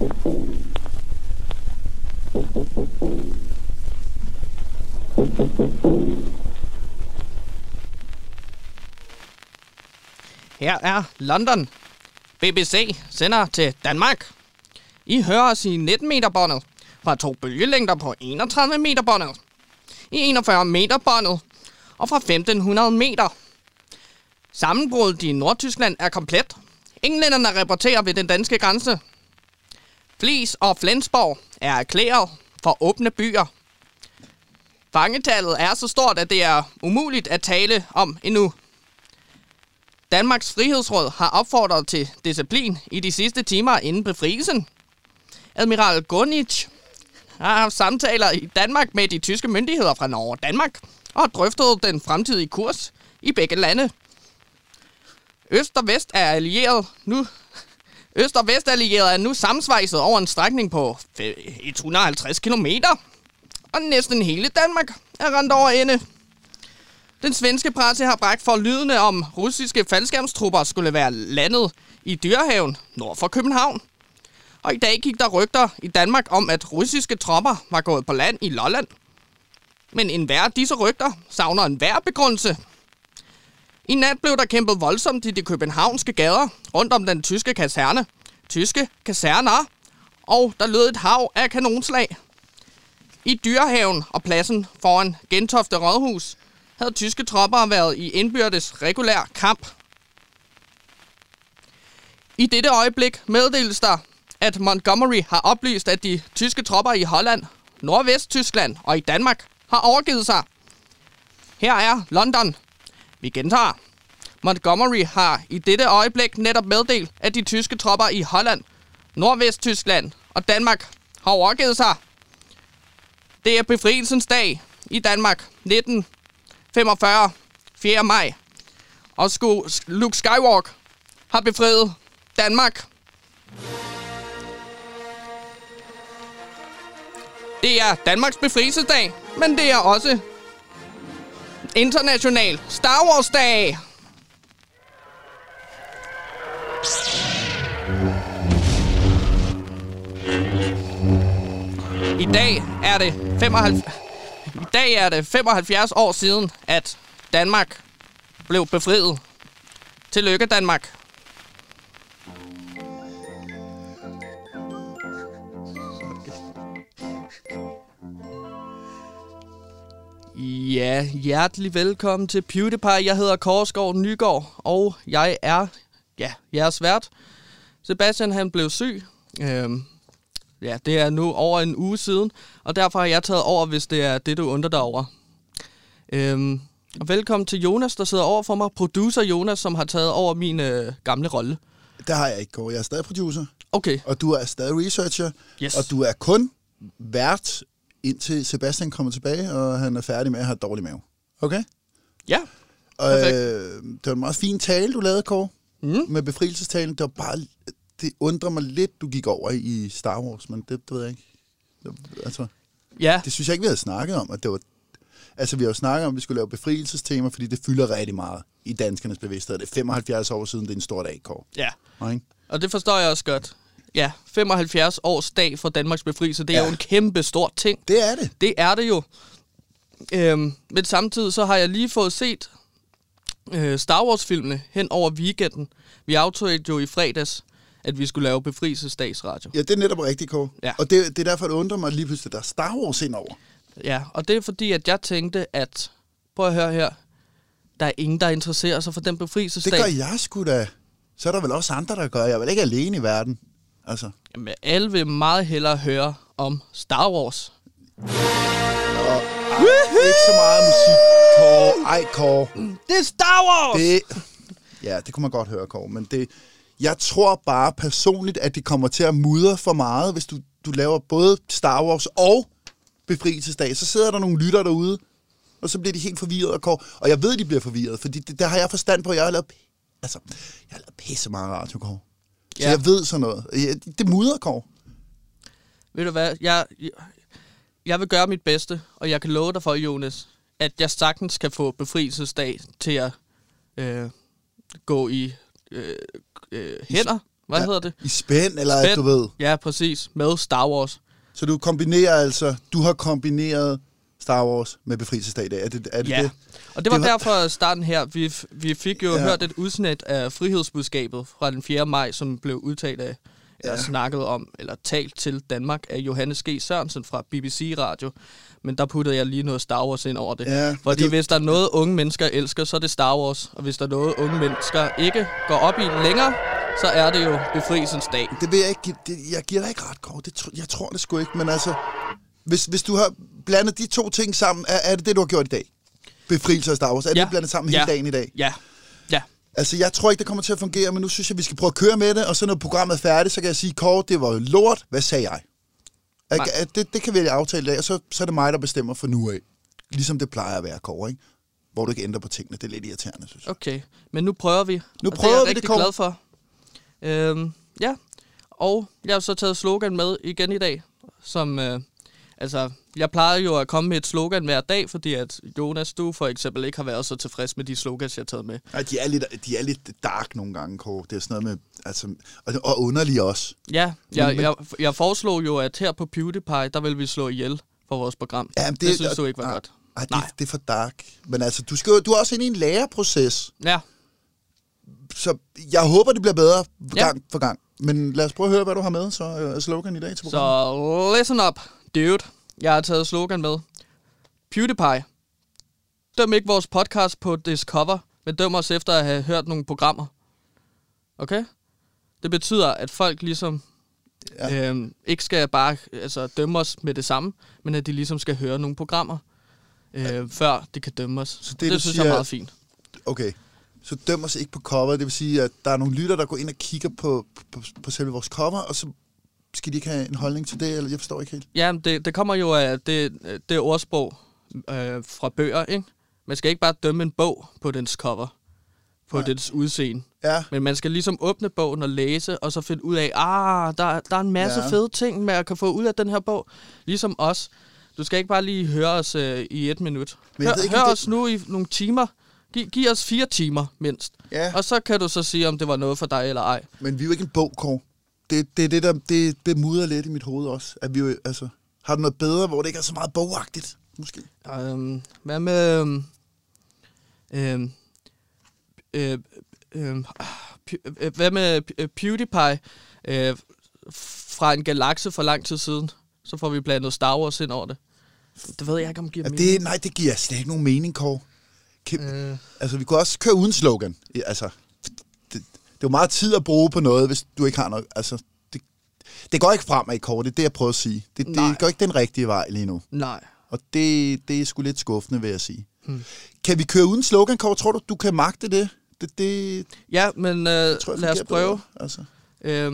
Her er London. BBC sender til Danmark. I hører os i 19 meter båndet fra to bølgelængder på 31 meter båndet. I 41 meter båndet og fra 1500 meter. Sammenbruddet i Nordtyskland er komplet. Englænderne rapporterer ved den danske grænse. Flis og Flensborg er erklæret for åbne byer. Fangetallet er så stort, at det er umuligt at tale om endnu. Danmarks Frihedsråd har opfordret til disciplin i de sidste timer inden befrielsen. Admiral Gunich har haft samtaler i Danmark med de tyske myndigheder fra Norge og Danmark og har drøftet den fremtidige kurs i begge lande. Øst og Vest er allieret nu. Øst og Vestallierede er nu samsvejset over en strækning på 150 km. Og næsten hele Danmark er rendt over ende. Den svenske presse har bragt for lydende om russiske faldskærmstrupper skulle være landet i Dyrehaven nord for København. Og i dag gik der rygter i Danmark om, at russiske tropper var gået på land i Lolland. Men enhver af disse rygter savner enhver begrundelse. I nat blev der kæmpet voldsomt i de københavnske gader rundt om den tyske kaserne. Tyske kaserner. Og der lød et hav af kanonslag. I Dyrehaven og pladsen foran Gentofte Rådhus havde tyske tropper været i indbyrdes regulær kamp. I dette øjeblik meddeles der, at Montgomery har oplyst, at de tyske tropper i Holland, Nordvest-Tyskland og i Danmark har overgivet sig. Her er London. Vi gentager. Montgomery har i dette øjeblik netop meddelt, at de tyske tropper i Holland, Nordvest-Tyskland og Danmark har overgivet sig. Det er befrielsens dag i Danmark 1945, 4. maj. Og Luke Skywalk har befriet Danmark. Det er Danmarks befrielsesdag, men det er også international Star Wars dag. I dag er det 75 i dag er det 75 år siden, at Danmark blev befriet. Tillykke, Danmark. Ja, hjertelig velkommen til PewDiePie. Jeg hedder Korsgaard Nygaard, og jeg er ja, jeres vært. Sebastian han blev syg. Øhm, ja, det er nu over en uge siden, og derfor har jeg taget over, hvis det er det, du undrer dig over. Øhm, og velkommen til Jonas, der sidder over for mig. Producer Jonas, som har taget over min øh, gamle rolle. Det har jeg ikke, Kåre. Jeg er stadig producer. Okay. Og du er stadig researcher. Yes. Og du er kun vært, indtil Sebastian kommer tilbage, og han er færdig med at have dårlig mave. Okay? Ja. Og, øh, det var en meget fin tale, du lavede, Kåre. Mm. Med befrielsestalen. Det var bare... Det undrer mig lidt, du gik over i Star Wars, men det, det ved jeg ikke. Det, altså, Ja, det synes jeg ikke, vi havde snakket om, at det var... Altså, vi har jo snakket om, at vi skulle lave befrielsestema, fordi det fylder rigtig meget i danskernes bevidsthed. Det er 75 år siden, det er en stor dag, Kåre. ja. Ikke? Og det forstår jeg også godt. Ja, 75 års dag for Danmarks befrielse, det er Ja. jo en kæmpe stor ting. Det er det. Det er det jo. Øhm, men samtidig så har jeg lige fået set øh, Star Wars-filmene hen over weekenden. Vi aftalte jo i fredags, at vi skulle lave befrielsesdagsradio. Ja, det er netop rigtigt, Kåre. Ja. Og det, det er derfor, det undrer mig lige pludselig, at der er Star Wars indover. Ja, og det er fordi, at jeg tænkte, at... Prøv at høre her. Der er ingen, der interesserer sig for den Det befrielsesdag. gør jeg sgu da. Så er der vel også andre, der gør. Jeg er vel ikke alene i verden. Altså, Jamen, alle vil meget hellere høre om Star Wars. og, ej, ikke så meget musik, Kåre. Ej, Kåre. Det er Star Wars! Det, ja, det kunne man godt høre, Kåre. Men det, jeg tror bare personligt, at det kommer til at mudre for meget, hvis du, du laver både Star Wars og Befrielsesdag. Så sidder der nogle lytter derude, og så bliver de helt forvirret og Kåre. Og jeg ved, de bliver forvirret, fordi det, der har jeg forstand på. Jeg har lavet, altså, jeg har lavet pisse meget radio, Kåre. Så Ja. jeg ved sådan noget. Det mudrer, Kåre. Ved du hvad? Jeg, jeg, jeg vil gøre mit bedste, og jeg kan love dig for, Jonas, at jeg sagtens kan få befrielsesdag til at øh, gå i øh, øh, hænder Hvad Ja. hedder det? I spænd, eller Spænd. du ved. Ja, præcis. Med Star Wars. Så du kombinerer altså, du har kombineret Star Wars med befrielsesdag i dag. Er det er det? Ja. det? Og det var, Det var- derfor starten her. Vi, vi fik jo Ja. hørt et udsnit af frihedsbudskabet fra den 4. maj, som blev udtalt af, eller Ja. snakket om, eller talt til Danmark af Johannes G. Sørensen fra BBC Radio. Men der puttede jeg lige noget Star Wars ind over det. Ja, Fordi det- hvis der er noget, unge mennesker elsker, så er det Star Wars. Og hvis der er noget, unge mennesker ikke går op i længere, så er det jo befrielsens dag. Det vil jeg ikke give, det, jeg giver dig ikke ret, Kåre. Det, jeg tror det sgu ikke, men altså... Hvis, hvis du har blandet de to ting sammen, er, er det det, du har gjort i dag? Befrielse af Star Wars. Er Ja. det blandet sammen Ja. hele dagen i dag? Ja, ja. Altså, jeg tror ikke, det kommer til at fungere, men nu synes jeg, vi skal prøve at køre med det, og så når programmet er færdigt, så kan jeg sige, Kåre, det var lort. Hvad sagde jeg? Nej. Det, det kan vi aftale i dag, og så, så er det mig, der bestemmer fra nu af. Ligesom det plejer at være, Kåre, ikke? Hvor du ikke ændrer på tingene. Det er lidt irriterende, synes jeg. Okay, men nu prøver vi. Nu og prøver det er vi jeg det, rigtig Kåre. glad for. Øhm, ja, og jeg har så taget slogan med igen i dag, som... Øh, altså, jeg plejer jo at komme med et slogan hver dag, fordi at Jonas, du for eksempel ikke har været så tilfreds med de slogans, jeg har taget med. Nej, de er lidt, de er lidt dark nogle gange, Kåre. Det er sådan noget med... Altså, og, og underlige også. Ja, jeg, jeg, jeg foreslog jo, at her på PewDiePie, der vil vi slå ihjel for vores program. Ja, det, det synes du ikke var nej, godt. Ej, det, Nej. det er for dark. Men altså, du, skal, du er også inde i en læreproces, Ja, så jeg håber, det bliver bedre Ja. gang for gang. Men lad os prøve at høre, hvad du har med, så øh, slogan i dag til programmet. så listen up, dude. Jeg har taget slogan med. PewDiePie. Døm ikke vores podcast på Discover, men døm os efter at have hørt nogle programmer. Okay? Det betyder, at folk ligesom Ja. ja. øhm, ikke skal bare altså, dømme os med det samme, men at de ligesom skal høre nogle programmer, øh, før de kan dømme os. Så det, det, synes siger- jeg er meget fint. Okay, så døm os ikke på cover. Det vil sige, at der er nogle lytter, der går ind og kigger på, på, på selve vores cover, og så skal de ikke have en holdning til det, eller jeg forstår ikke helt. Ja, det, det kommer jo af det, det ordsprog øh, fra bøger, ikke? Man skal ikke bare dømme en bog på dens cover, på Nej. Dens udseende. Ja, Men man skal ligesom åbne bogen og læse, og så finde ud af, ah, der, der er en masse Ja. fede ting, man kan få ud af den her bog. Ligesom os. Du skal ikke bare lige høre os øh, i et minut. Men Hør, ikke, hør det- os nu i nogle timer. Giv, giv os fire timer mindst. ja. Og så kan du så sige, om det var noget for dig eller ej. men vi er jo ikke en bog, Kåre. Det, det er det, der det, det mudrer lidt i mit hoved også. At vi jo, altså, har du noget bedre, hvor det ikke er så meget bogagtigt, måske? Øhm, hvad med... Øhm, øhm, øh, hvad med øh, PewDiePie øh, fra en galakse for lang tid siden? Så får vi blandet Star Wars ind over det. Det ved jeg ikke, om det giver Ja, mening. det, nej, det giver slet ikke nogen mening, Kåre. Kan, Øh, Altså, vi kunne også køre uden slogan. Ja, Altså, det, er jo meget tid at bruge på noget, hvis du ikke har noget. Altså, det, det går ikke fremad, Kåre. Det er det, jeg prøver at sige. Det, Nej. det går ikke den rigtige vej lige nu. nej. Og det, det er sgu lidt skuffende, vil jeg sige. Hmm. Kan vi køre uden slogan, Kåre? Tror du, du kan magte det? Det, det Ja, men øh, tror jeg lad os prøve. bedre, Altså. Øh,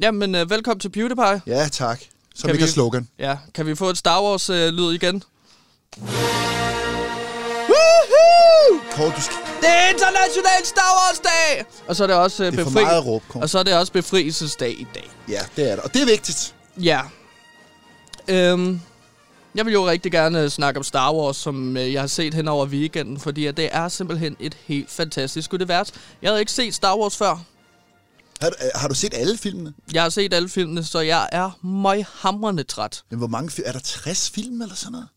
ja, men øh, velkommen til PewDiePie. Ja, tak. Så Kan vi kan vi- slogan. Ja, kan vi få et Star Wars-lyd igen? Kåre, du skal... Det er international Star Wars dag! Og så er det også øh, Det er for befri... meget at råbe, Kåre. Og så er det også befrielsesdag i dag. Ja, det er det. Og det er vigtigt. Ja. Øhm, jeg vil jo rigtig gerne øh, snakke om Star Wars, som øh, jeg har set hen over weekenden, fordi at det er simpelthen et helt fantastisk univers. Jeg havde ikke set Star Wars før. Har, du- har du set alle filmene? Jeg har set alle filmene, så jeg er møghamrende træt. Men hvor mange film? Er der 60 film eller sådan noget?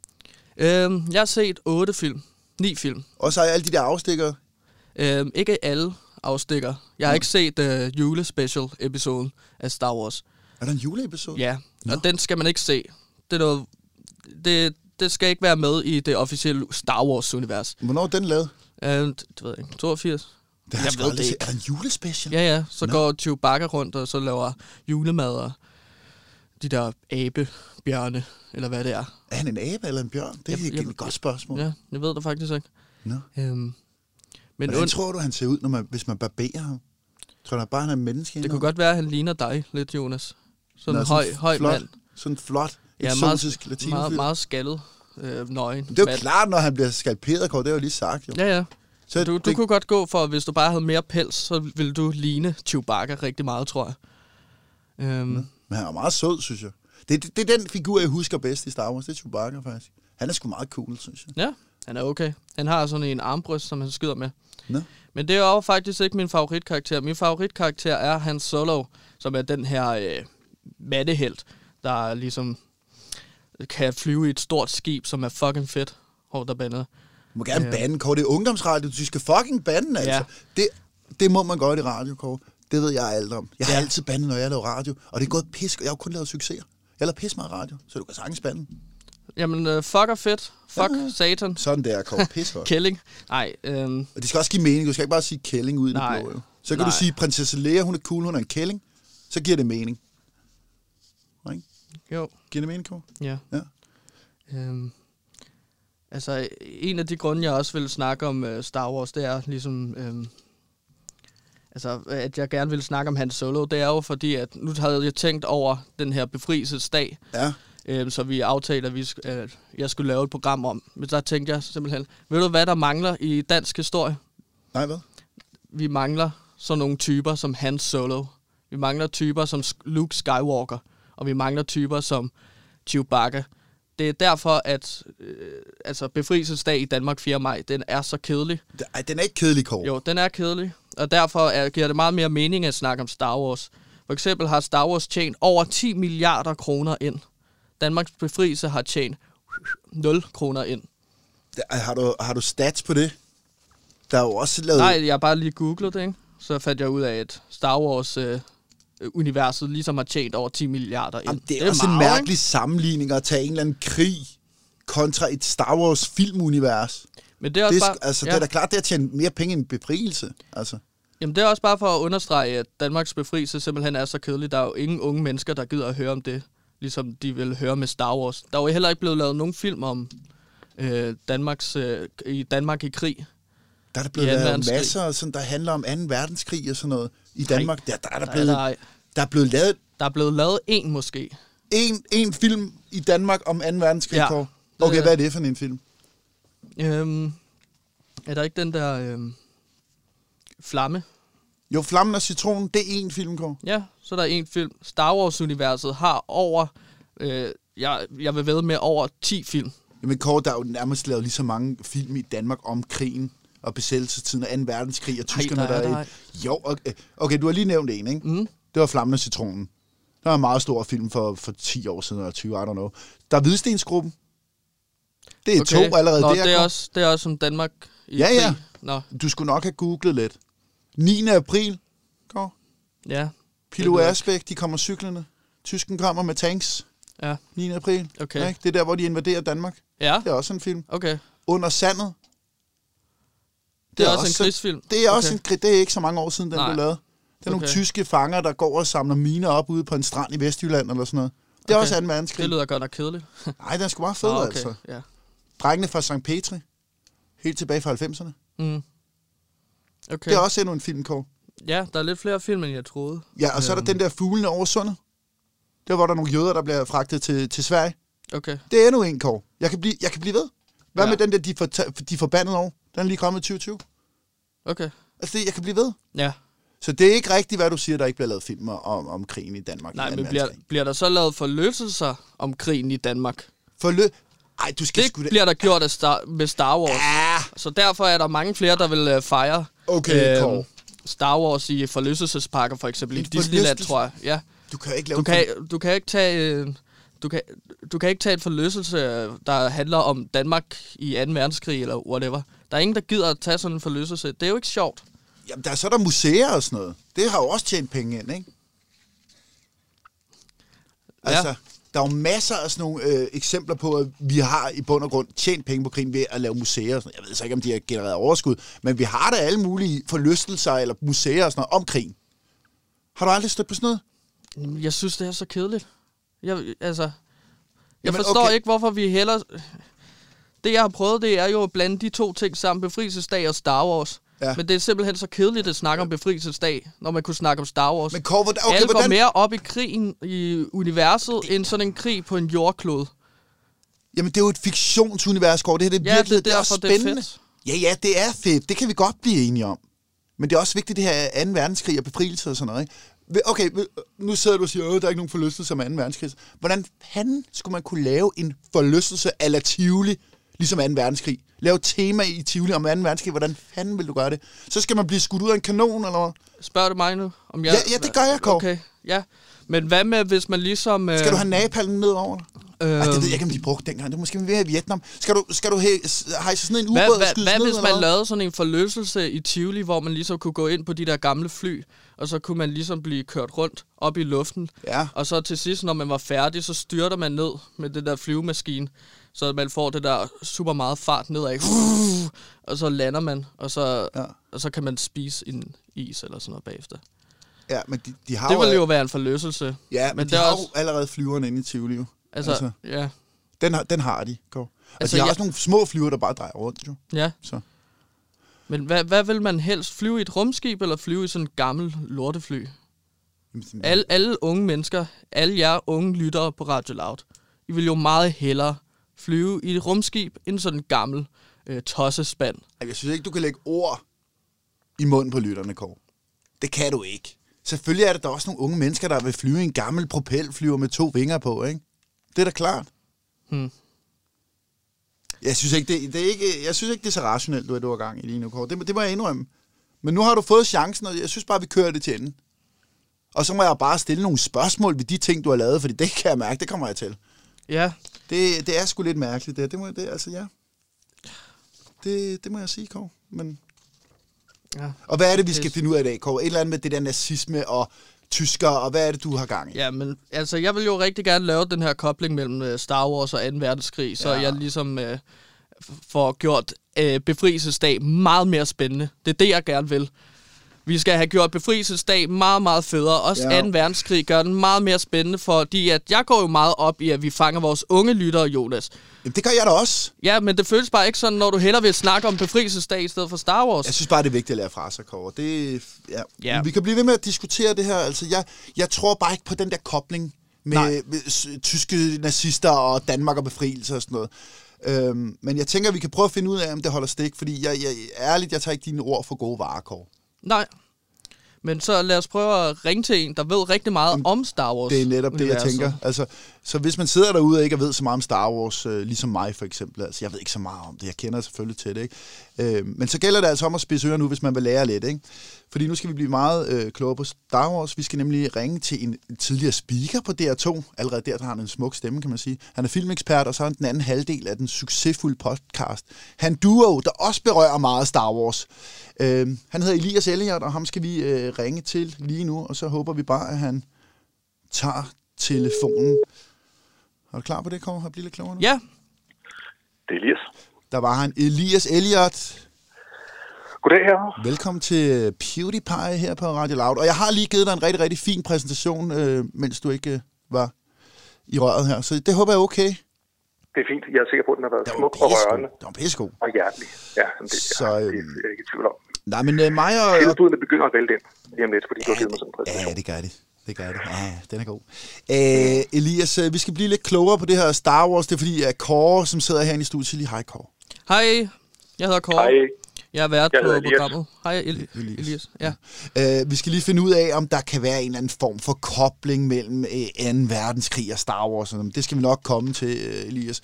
Øhm, jeg har set otte film. Ni film. Og så er alle de der afstikker. Øhm, ikke alle afstikker. Jeg har ikke set uh, julespecial-episoden af Star Wars. Er der en juleepisode? Ja, Nå. og den skal man ikke se. Det, er noget, det, det skal ikke være med i det officielle Star Wars-univers. Hvornår er den lavet? Øh, det ved jeg ikke. 82? Det Jeg ved det ikke. Er der en julespecial? Ja, ja. Så. Nå. går Chewbacca rundt, og så laver julemad og de der abebjørne, eller hvad det er. Er han en abe eller en bjørn? Det er Jeg- jeg, et godt spørgsmål. Ja, jeg ved det faktisk ikke. Nå. Øhm, men Hvordan und, tror du, han ser ud, når man, hvis man barberer ham? Tror du bare, han er en menneske? det kunne godt være, at han ligner dig lidt, Jonas. Sådan Nå, en høj, høj flot, mand. Sådan flot, Ja, meget, meget, meget skaldet, øh, nøgen. Det er jo mand. klart, når han bliver skalperet, Kåre. Det har jo lige sagt. Jo. Ja, ja. Så Du, du det, kunne godt gå for, hvis du bare havde mere pels, så ville du ligne Chewbacca rigtig meget, tror jeg. Øhm, Men han er meget sød, synes jeg. Det, det, det er den figur, jeg husker bedst i Star Wars. Det er Chewbacca, faktisk. Han er sgu meget cool, synes jeg. ja, Han er okay. Han har sådan en armbryst, som han skyder med. Nå. Men det er jo faktisk ikke min favoritkarakter. Min favoritkarakter er Han Solo, som er den her øh, mandehelt, der ligesom kan flyve i et stort skib, som er fucking fedt. Hårdt der bandet. Du må gerne Ja. bande, Kåre. Det er ungdomsradio. Du skal fucking bande, altså. Ja. Det, det må man godt i radio, Kåre. Det ved jeg alt om. Jeg har Ja. altid bandet, når jeg laver radio. Og det er gået pis. Jeg har kun lavet succeser. Jeg laver pis meget radio, så du kan sagtens bande. Jamen, øh, fuck er fedt. Fuck Ja. satan. Sådan der, Kåre. Pis godt. Kælling. Nej, øhm, Og det skal også give mening. Du skal ikke bare sige kælling ud i det Nej. blå. Jo. Så kan Nej. du sige, prinsesse Lea, hun er cool, hun er en kælling. Så giver det mening. Ikke? jo, Giver det mening, Kåre? ja. Ja. Øhm, altså, en af de grunde, jeg også vil snakke om øh, Star Wars, det er ligesom... Øhm, altså, at jeg gerne vil snakke om Han Solo, det er jo fordi, at nu havde jeg tænkt over den her befrielsesdag, Ja. øh, så vi aftalte, at, vi at jeg skulle lave et program om. Men der tænkte jeg simpelthen, ved du hvad der mangler i dansk historie? Nej, hvad? Vi mangler sådan nogle typer som Han Solo. Vi mangler typer som Luke Skywalker. Og vi mangler typer som Chewbacca. Det er derfor, at øh, altså befrielsesdag i Danmark 4. maj, den er så kedelig. Ej, den er ikke kedelig, Kåre. Jo, den er kedelig. Og derfor er, giver det meget mere mening at snakke om Star Wars. For eksempel har Star Wars tjent over 10 milliarder kroner ind. Danmarks befrielse har tjent 0 kroner ind. Har du, har du stats på det? Der er jo også lavet... Nej, jeg har bare lige googlet det, ikke? Så fandt jeg ud af, at Star Wars øh, universet ligesom har tjent over 10 milliarder ind. Jamen, det er, det er også en meget, mærkelig sammenligning at tage en eller anden krig kontra et Star Wars filmunivers. Men det er også Det er, bare, altså, ja, det er da klart, det er at tjene mere penge end befrielse. Altså. Jamen, det er også bare for at understrege, at Danmarks befrielse simpelthen er så kedelig. Der er jo ingen unge mennesker, der gider at høre om det, ligesom de vil høre med Star Wars. Der er jo heller ikke blevet lavet nogen film om øh, Danmarks, øh, i Danmark i krig. Der er der blevet lavet masser, sådan, der handler om 2. verdenskrig og sådan noget. I Danmark, der, der, er der, blevet, der, er, der er blevet lavet der er blevet lavet en måske. en, en film i Danmark om 2. verdenskrig, Ja. Okay, hvad er det for en film? Øhm, er der ikke den der øhm, flamme? Jo, Flammen og Citronen, det er en film, Kåre. Ja, så er der en film. Star Wars-universet har over, øh, jeg, jeg vil ved med over 10 film. Jamen Kåre, der er jo nærmest lavet lige så mange film i Danmark om krigen og besættelsestiden og 2. verdenskrig og tyskerne, der der, er er, der i- Jo, okay. okay, du har lige nævnt en, ikke? Mm. Det var Flammen og Citronen. Det var en meget stor film for, for 10 år siden, eller 20, I don't know. Der er Hvidstensgruppen. Det er okay. to allerede Nå, der. det er, også, det er også som Danmark i Ja, krig. ja. Nå, Du skulle nok have googlet lidt. 9. april, Kåre. ja. Pilo Asbæk, de kommer cyklerne. Tysken kommer med tanks. Ja, 9. april. Okay. Ikke? Det er der, hvor de invaderer Danmark. ja, Det er også en film. okay. Under sandet. Det er, også en krigsfilm. Det er også okay. en krig. Det er ikke så mange år siden, den Nej. blev lavet. Det er nogle Okay. tyske fanger, der går og samler miner op ude på en strand i Vestjylland eller sådan noget. Det er Okay. også 2. verdenskrig. Det lyder godt nok kedeligt. Nej, den er sgu bare fed, okay. okay. altså. Ja. Drengene fra St. Petri. Helt tilbage fra 90'erne. Mm. Okay. Det er også endnu en film, Kåre. Ja, der er lidt flere film, end jeg troede. Ja, og så er der Øhm. den der fuglene over sundet. Der hvor der er nogle jøder, der bliver fragtet til, til Sverige. Okay. Det er endnu en, Kåre. Jeg kan blive, jeg kan blive ved. Hvad Ja. med den der, de, for, de forbandede år? Den er lige kommet i 2020. Okay. Altså, det, jeg kan blive ved. Ja. Så det er ikke rigtigt, hvad du siger, der ikke bliver lavet film om, om krigen i Danmark. Nej, men bliver, bliver der så lavet forløselser om krigen i Danmark? For lø... Ej, du skal Det sgu da... bliver der gjort af Star, med Star Wars. Ja, Så derfor er der mange flere, der vil uh, fejre okay, Kåre. Star Wars i forlystelsesparker, for eksempel i En Disneyland, tror jeg. Ja. Du kan ikke lave Du en kan, du kan ikke tage... øh, Du kan, du kan ikke tage et forlystelse, øh, der handler om Danmark i 2. verdenskrig, eller whatever. Der er ingen, der gider at tage sådan en forlystelse. Det er jo ikke sjovt. Jamen, der er så er der museer og sådan noget. Det har jo også tjent penge ind, ikke? Ja. Altså, der er jo masser af sådan nogle øh, eksempler på, at vi har i bund og grund tjent penge på krigen ved at lave museer. Og sådan. Jeg ved så ikke, om de har genereret overskud, men vi har da alle mulige forlystelser eller museer og sådan noget om krigen. Har du aldrig stødt på sådan noget? Jeg synes, det er så kedeligt. Jeg, altså, jeg Jamen, forstår okay. ikke, hvorfor vi heller... Det, jeg har prøvet, det er jo at blande de to ting sammen, befrielsesdag og Star Wars. Ja. Men det er simpelthen så kedeligt at snakke om befrielsesdag, når man kunne snakke om Star Wars. Men Kåre, hvordan, Okay, Alle går hvordan, mere op i krigen i universet, end sådan en krig på en jordklode. Jamen, det er jo et fiktionsunivers, Kåre. Det her det er Ja, virkelig det er derfor, det er spændende. fedt. Ja, ja, det er fedt. Det kan vi godt blive enige om. Men det er også vigtigt, det her 2. verdenskrig og befrielse og sådan noget. Ikke? Okay, nu sidder du og siger, at der er ikke nogen forlystelse med 2. verdenskrig. Hvordan fanden skulle man kunne lave en forlystelse ala Tivoli, ligesom 2. verdenskrig? Lave tema i Tivoli om 2. verdenskrig, hvordan fanden vil du gøre det? Så skal man blive skudt ud af en kanon, eller hvad? Spørger du mig nu? Om jeg, Ja, ja, det gør jeg, Kåre. Okay, ja. Men hvad med, hvis man ligesom... Øh, Skal du have napalmen ned over dig? øh, Ej, det ved jeg ikke, om de brugte dengang. Det er måske mere i Vietnam. Skal du, skal du he- hejse sådan en Hvad, ubåd og hvad, skyde hvad ned, hvis man hvad? lavede sådan en forløselse i Tivoli, hvor man ligesom kunne gå ind på de der gamle fly, og så kunne man ligesom blive kørt rundt op i luften. Ja. Og så til sidst, når man var færdig, så styrter man ned med det der flyvemaskine, så man får det der super meget fart nedad. Og så lander man, og så, Ja. og så kan man spise en is eller sådan noget bagefter. Ja, men de, de har Det ville jo være en forløselse. Ja, men, men de det er har også- jo allerede flyverne inde i Tivoli. Jo. Altså, Altså, altså ja. Den, har, den har de, Kåre. Og Altså, de har jeg- også nogle små flyver, der bare drejer rundt, jo. ja. Så. Men hvad, hvad vil man helst? Flyve i et rumskib, eller flyve i sådan et gammelt lortefly? Alle, alle unge mennesker, alle jer unge lyttere på Radio Loud, I vil jo meget hellere flyve i et rumskib, end sådan en gammel øh, tossespand. Jeg synes ikke, du kan lægge ord i munden på lytterne, Kåre. Det kan du ikke. Selvfølgelig er der da også nogle unge mennesker, der vil flyve i en gammel propelflyver med to vinger på, ikke? Det er da klart. Hmm. Jeg synes ikke, det, det er ikke, jeg synes ikke, det er så rationelt, du er, du har gang i lige nu, Kåre. Det, det må jeg indrømme. Men nu har du fået chancen, og jeg synes bare, vi kører det til enden. Og så må jeg bare stille nogle spørgsmål ved de ting, du har lavet, fordi det kan jeg mærke, det kommer jeg til. Ja, Det, det er sgu lidt mærkeligt, det, det må det, altså ja. Det, det må jeg sige, Kåre. Men, ja. og hvad er det, vi skal finde ud af i dag, Kåre? Et eller andet med det der nazisme og tysker, og hvad er det, du har gang i? Ja, men altså, jeg vil jo rigtig gerne lave den her kobling mellem øh, Star Wars og 2. verdenskrig, så Ja. jeg ligesom øh, får gjort øh, befrielsesdag meget mere spændende. Det er det, jeg gerne vil. Vi skal have gjort befrielsesdag meget, meget federe. Også Ja. ja. 2. verdenskrig gør den meget mere spændende, fordi at jeg går jo meget op i, at vi fanger vores unge lyttere, Jonas. Jamen, det gør jeg da også. Ja, men det føles bare ikke sådan, når du hellere vil snakke om befrielsesdag i stedet for Star Wars. Jeg synes bare, det er vigtigt at lære fra sig, Kåre. Det, ja. Ja. Vi kan blive ved med at diskutere det her. Altså, jeg, jeg tror bare ikke på den der kobling med, Nej. med tyske nazister og Danmark og befrielse og sådan noget. Øhm, men jeg tænker, at vi kan prøve at finde ud af, om det holder stik, fordi jeg, jeg, ærligt, jeg tager ikke dine ord for gode varer, Kåre. Nej. Men så lad os prøve at ringe til en, der ved rigtig meget om Star Wars. Det er netop det, jeg tænker. Altså, så hvis man sidder derude og ikke ved så meget om Star Wars, øh, ligesom mig for eksempel, altså jeg ved ikke så meget om det, jeg kender selvfølgelig til det, ikke? Øh, men så gælder det altså om at spidse ører nu, hvis man vil lære lidt, ikke? Fordi nu skal vi blive meget øh, klogere på Star Wars. Vi skal nemlig ringe til en tidligere speaker på DR2. Allerede der, der har han en smuk stemme, kan man sige. Han er filmekspert, og så er han den anden halvdel af den succesfulde podcast. Han duo, der også berører meget Star Wars. Øh, han hedder Elias Elliot, og ham skal vi øh, ringe til lige nu, og så håber vi bare, at han tager telefonen. Er du klar på det, Kåre? Har blive lidt klogere nu? Ja, Det er Elias. Der var han Elias Elliot. Goddag her. Velkommen til PewDiePie her på Radio Loud. Og jeg har lige givet dig en rigtig, rigtig fin præsentation, øh, mens du ikke øh, var i røret her. Så det håber jeg er okay. Det er fint. Jeg er sikker på, at den har været var smuk og rørende. Det var pissegod. og hjertelig. Ja, det, Så, ja, det øhm, er jeg ikke i tvivl om. Nej, men øh, mig og... Tilbudene begynder at vælte ind lige om lidt, fordi du har givet mig sådan en præsentation. Ja, det gør det. Det gør det. Ja, den er god. Øh, Elias, øh, vi skal blive lidt klogere på det her Star Wars. Det er fordi, at Kåre, som sidder herinde i studiet, lige hej, Kåre. Hej. Jeg hedder Kåre. Hej. Jeg er vært Jeg på Elias. programmet. Hej, Eli- Elias. Elias. Ja. Øh, vi skal lige finde ud af, om der kan være en eller anden form for kobling mellem øh, 2. verdenskrig og Star Wars. og. Det skal vi nok komme til, øh, Elias.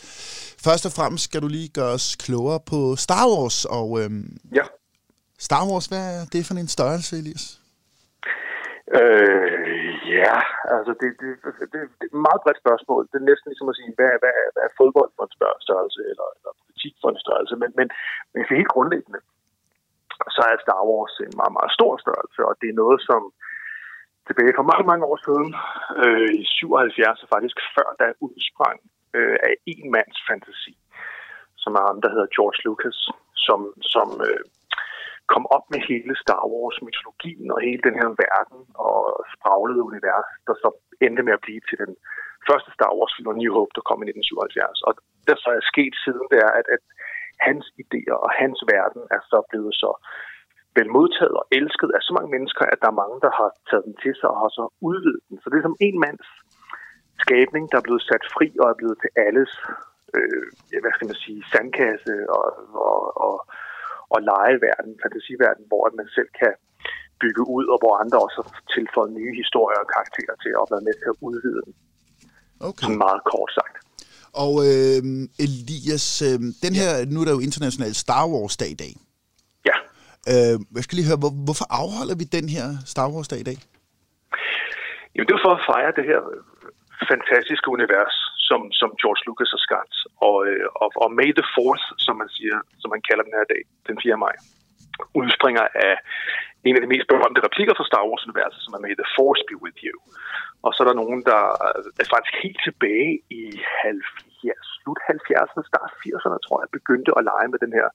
Først og fremmest skal du lige gøre os klogere på Star Wars. Og øh, Ja. Star Wars, hvad er det for en størrelse, Elias? Øh, ja, altså det, det, det, det, er et meget bredt spørgsmål. Det er næsten ligesom at sige, hvad, hvad, hvad er fodbold for en større størrelse, eller, eller politik for en størrelse. Men, men, men det er helt grundlæggende, så er Star Wars en meget, meget stor størrelse, og det er noget, som tilbage for mange, mange år siden, øh, i 77, og faktisk før, der udsprang øh, af en mands fantasi, som er ham, der hedder George Lucas, som, som øh, kom op med hele Star Wars-mytologien og hele den her verden og spraglede univers, der så endte med at blive til den første Star Wars-film, New Hope, der kom i 1977. Og det så er sket siden, det er, at, at hans idéer og hans verden er så blevet så vel modtaget og elsket af så mange mennesker, at der er mange, der har taget den til sig og har så udvidet den. Så det er som en mands skabning, der er blevet sat fri og er blevet til alles, øh, hvad skal man sige, sandkasse og, og, og, og legeverden, fantasiverden, hvor man selv kan bygge ud, og hvor andre også har tilføjet nye historier og karakterer til at være med til at udvide den, Okay. sådan meget kort sagt. Og øh, Elias, øh, den her, nu er der jo international Star Wars dag i dag. Ja. Øh, jeg skal lige høre, hvor, hvorfor afholder vi den her Star Wars dag i dag? Jamen, det er for at fejre det her fantastiske univers, som, som George Lucas har skabt. Og, øh, og, og May the Fourth, som man siger, som man kalder den her dag, den 4. maj, udspringer af en af de mest berømte replikker fra Star Wars-universet, som er med the Force be with you. Og så er der nogen, der øh, er faktisk helt tilbage i 70, slut 70'erne, start 80'erne, tror jeg, begyndte at lege med den her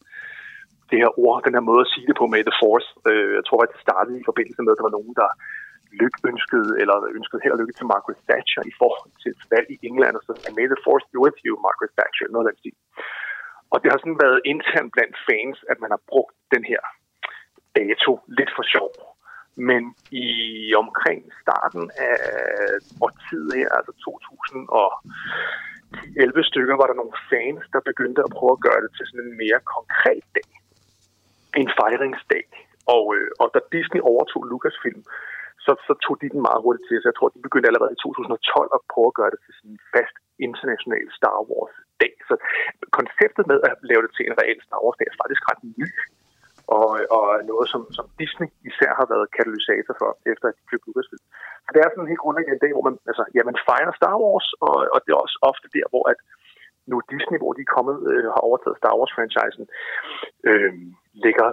det her ord, den her måde at sige det på, med the Force. Øh, jeg tror, at det startede i forbindelse med, at der var nogen, der lykønskede, eller ønskede held og lykke til Margaret Thatcher i forhold til et valg i England, og så May the Force be with you, Margaret Thatcher, noget af den stil. Og det har sådan været internt blandt fans, at man har brugt den her dato lidt for sjov. Men i omkring starten af årtiet her, altså 2000 og 11 stykker, var der nogle fans, der begyndte at prøve at gøre det til sådan en mere konkret dag. En fejringsdag. Og, øh, og da Disney overtog Lucasfilm, så, så tog de den meget hurtigt til. Så jeg tror, de begyndte allerede i 2012 at prøve at gøre det til sådan en fast international Star Wars-dag. Konceptet med at lave det til en reel Star Wars-dag er faktisk ret ny. Og, og noget, som, som Disney især har været katalysator for, efter at de købte Lucasfilm. Så det er sådan en helt grundlæggende dag, hvor man, altså, ja, man fejrer Star Wars, og, og det er også ofte der, hvor at nu Disney, hvor de er kommet, øh, har overtaget Star Wars-franchisen, øh, lægger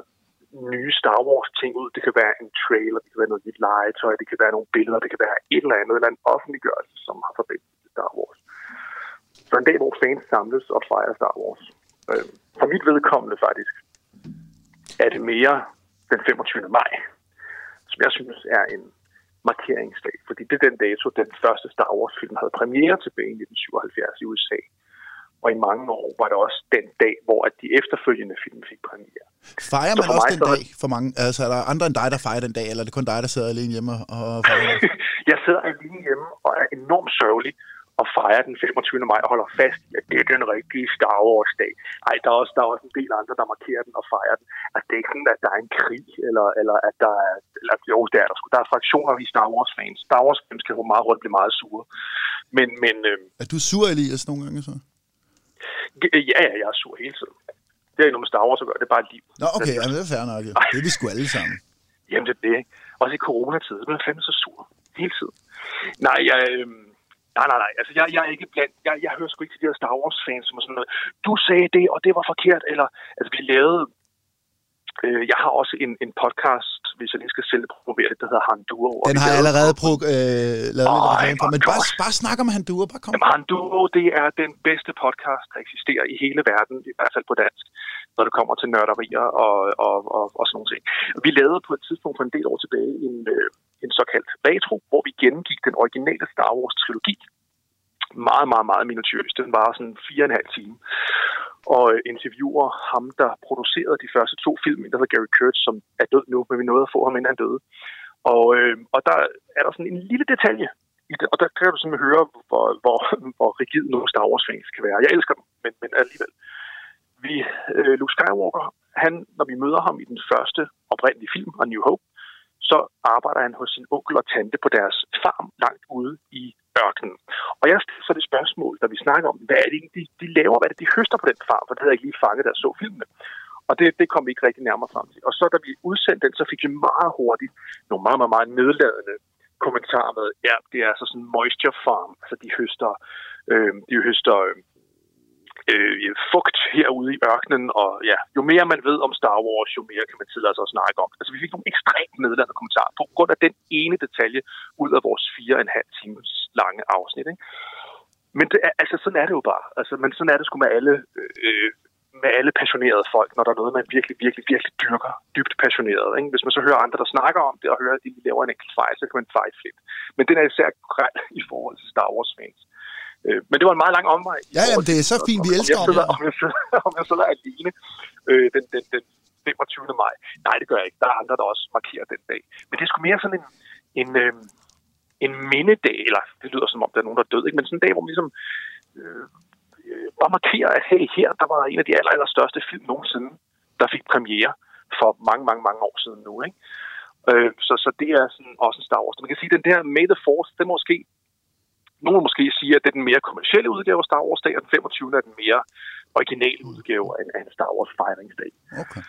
nye Star Wars ting ud. Det kan være en trailer, det kan være noget nyt legetøj, det kan være nogle billeder, det kan være et eller andet, eller en offentliggørelse, som har forbindelse til Star Wars. Så en dag, hvor fans samles og fejrer Star Wars. Øh, for mit vedkommende faktisk, er det mere den 25. maj, som jeg synes er en markeringsdag, fordi det er den dato, den første Star Wars-film havde premiere tilbage i 1977 i USA. Og i mange år var det også den dag, hvor at de efterfølgende film fik premiere. Fejrer man også den dag for mange? Altså er der andre end dig, der fejrer den dag, eller er det kun dig, der sidder alene hjemme og fejrer jeg sidder alene hjemme og er enormt sørgelig og fejrer den 25. maj og holder fast i, at det er den rigtige Star Wars-dag. Ej, der er, også, der er også en del andre, der markerer den og fejrer den. At det er ikke sådan, at der er en krig, eller, eller at der er... Eller, jo, det er der sgu. Der er fraktioner i Star Wars-fans. Star Wars-fans kan jo meget hurtigt blive meget sure. Men, men, øh, er du sur, Elias, nogle gange så? Ja, ja, jeg er sur hele tiden. Det er ikke noget med Star Wars at gøre, det er bare liv. Nå, okay, jamen, det er fair nok. Det er vi sgu alle sammen. Jamen, det er det? Også i coronatid, så bliver jeg fandme så sur. Hele tiden. Nej, jeg... Øh, Nej, nej, nej. Altså, jeg, jeg er ikke blandt... Jeg, jeg hører sgu ikke til de her Star Wars-fans, som er sådan noget, du sagde det, og det var forkert, eller... Altså, vi lavede... Øh, jeg har også en, en podcast, hvis jeg lige skal selv promovere det, der hedder Han Duo. Den har jeg allerede pro, øh, lavet lidt på, men bare, bare snak om Han Duo, bare kom. Jamen, Han Duo, det er den bedste podcast, der eksisterer i hele verden, i hvert fald på dansk, når det kommer til nørderier og, og, og, og sådan nogle ting. Vi lavede på et tidspunkt for en del år tilbage en, øh, en såkaldt retro, hvor vi gennemgik den originale Star Wars-trilogi. Meget, meget, meget minutiøst. Den var sådan fire og en halv time. Og øh, interviewer ham, der producerede de første to film, der hedder Gary Kurtz, som er død nu, men vi nåede at få ham, inden han døde. Og, øh, og der er der sådan en lille detalje i det, og der kan du simpelthen høre, hvor, hvor, hvor rigid nogle Star Wars-fans kan være. Jeg elsker dem, men, men alligevel. Vi, øh, Luke Skywalker, han, når vi møder ham i den første oprindelige film, A New Hope, så arbejder han hos sin onkel og tante på deres farm langt ude i ørkenen. Og jeg stiller så det spørgsmål, da vi snakker om, hvad er det de, de laver, hvad er det, de høster på den farm, for det havde jeg ikke lige fanget, der så filmene. Og det, det kom vi ikke rigtig nærmere frem til. Og så da vi udsendte den, så fik vi meget hurtigt nogle meget, meget, meget nedladende kommentarer med, ja, det er altså sådan en moisture farm, så de høster, øh, de høster øh, øh, fugt herude i ørkenen, og ja, jo mere man ved om Star Wars, jo mere kan man tillade sig at snakke om. Altså, vi fik nogle ekstremt nedladende kommentarer på grund af den ene detalje ud af vores fire og en halv times lange afsnit. Ikke? Men det er, altså, sådan er det jo bare. Altså, men sådan er det sgu med alle, øh, med alle passionerede folk, når der er noget, man virkelig, virkelig, virkelig dyrker, dybt passioneret. Ikke? Hvis man så hører andre, der snakker om det, og hører, at de laver en enkelt fejl, så kan man fejle flip. Men den er især grøn i forhold til Star Wars-fans. Øh, men det var en meget lang omvej. Ja, jamen, det er så fint, vi elsker om, jeg sidder, om, jeg sidder, om jeg sidder alene øh, den, den, den 25. maj. Nej, det gør jeg ikke. Der er andre, der også markerer den dag. Men det er sgu mere sådan en, en, øh, en mindedag, eller det lyder som om, der er nogen, der er død, ikke? men sådan en dag, hvor man ligesom øh, bare markerer, at hey, her, der var en af de aller, største film nogensinde, der fik premiere for mange, mange, mange år siden nu. Ikke? Øh, så, så det er sådan også en Star Wars. Man kan sige, at den der May the Force, det måske nogen vil måske sige, at det er den mere kommercielle udgave af Star Wars Dag, og den 25. er den mere originale udgave af, af en Star Wars fejringsdag. Okay.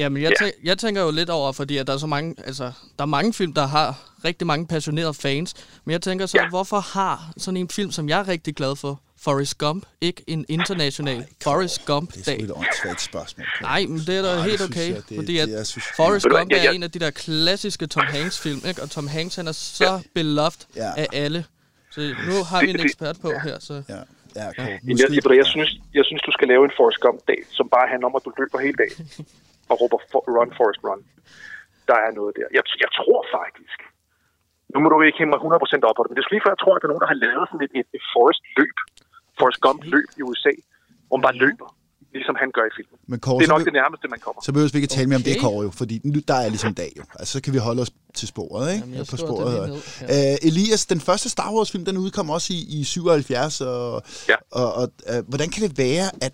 Jamen, jeg, tæ- jeg tænker jo lidt over, fordi at der er så mange, altså, der er mange film, der har rigtig mange passionerede fans. Men jeg tænker så, Ja. hvorfor har sådan en film, som jeg er rigtig glad for, Forrest Gump, ikke en international Forrest Det er Gump-dag? sgu et åndssvagt spørgsmål. Kåre. Nej, men det er da det helt okay, jeg, det- fordi det- at jeg synes- Forrest Gump er en af de der klassiske Tom Hanks-film, ikke? Og Tom Hanks, han er så beloved Ja. af alle. Så nu har vi en ekspert på her, så... Ja, ja, Kåre. Jeg, jeg, jeg, jeg, synes, jeg synes, du skal lave en Forrest Gump-dag, som bare handler om, at du løber hele dagen og råber for, run, Forrest, run. Der er noget der. Jeg, jeg tror faktisk, nu må du ikke hænge mig 100% op på det, men det er lige før, jeg tror, at der er nogen, der har lavet sådan et, et, et Forrest-løb, Forrest Gump-løb i USA, hvor man bare løber, ligesom han gør i filmen. Men Kåre, Det er så nok vil- det nærmeste, man kommer. Så behøver vi ikke tale mere om det, Okay. Kåre, jo, fordi nu, der er ligesom dag jo. Altså, så kan vi holde os til sporet, ikke? Jamen, jeg på sporet. ned Uh, Elias, den første Star Wars-film, den udkom også i, i 77, og, Ja. og, og uh, hvordan kan det være, at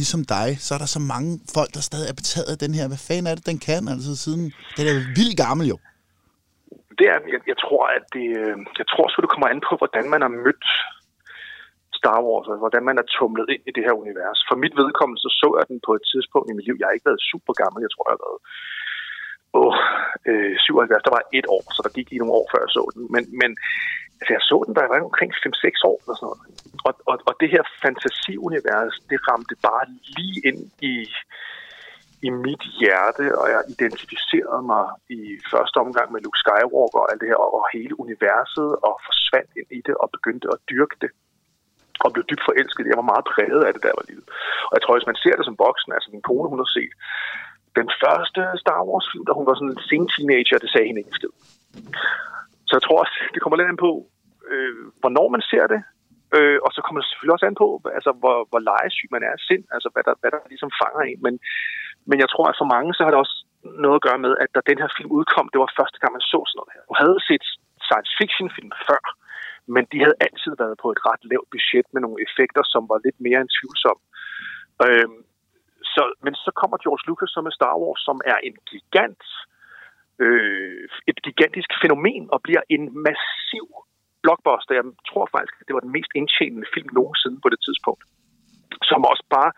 ligesom dig, så er der så mange folk, der stadig er betaget af den her. Hvad fanden er det, den kan? Altså, siden, den er jo vildt gammel jo. det er, jeg, jeg tror, at det, øh, jeg tror også, det kommer an på, hvordan man har mødt Star Wars, og hvordan man er tumlet ind i det her univers. For mit vedkommende, så så jeg den på et tidspunkt i mit liv. Jeg har ikke været super gammel, jeg tror, jeg har været åh, øh, 77. Der var et år, så der gik lige nogle år, før jeg så den. Men, men altså, jeg så den, da jeg var omkring 5-6 år eller sådan noget. Og, og, og det her fantasiunivers, det ramte bare lige ind i, i mit hjerte, og jeg identificerede mig i første omgang med Luke Skywalker og alt det her, og hele universet, og forsvandt ind i det, og begyndte at dyrke det og blev dybt forelsket. Jeg var meget præget af det, der var lille. Og jeg tror, hvis man ser det som voksen, altså min kone, hun har set den første Star Wars-film, da hun var sådan en sen teenager, det sagde hende ikke skid. Så jeg tror også, det kommer lidt an på, øh, hvornår man ser det, øh, og så kommer det selvfølgelig også an på, altså, hvor, hvor legesyg man er sind, altså hvad der, hvad der ligesom fanger en. Men, men jeg tror, at for mange, så har det også noget at gøre med, at da den her film udkom, det var første gang, man så sådan noget her. Du havde set science fiction film før, men de havde altid været på et ret lavt budget med nogle effekter, som var lidt mere end tvivlsomme. Øhm, så, men så kommer George Lucas så med Star Wars, som er en gigant, øh, et gigantisk fænomen og bliver en massiv blockbuster. Jeg tror faktisk, det var den mest indtjenende film nogensinde på det tidspunkt. Som også bare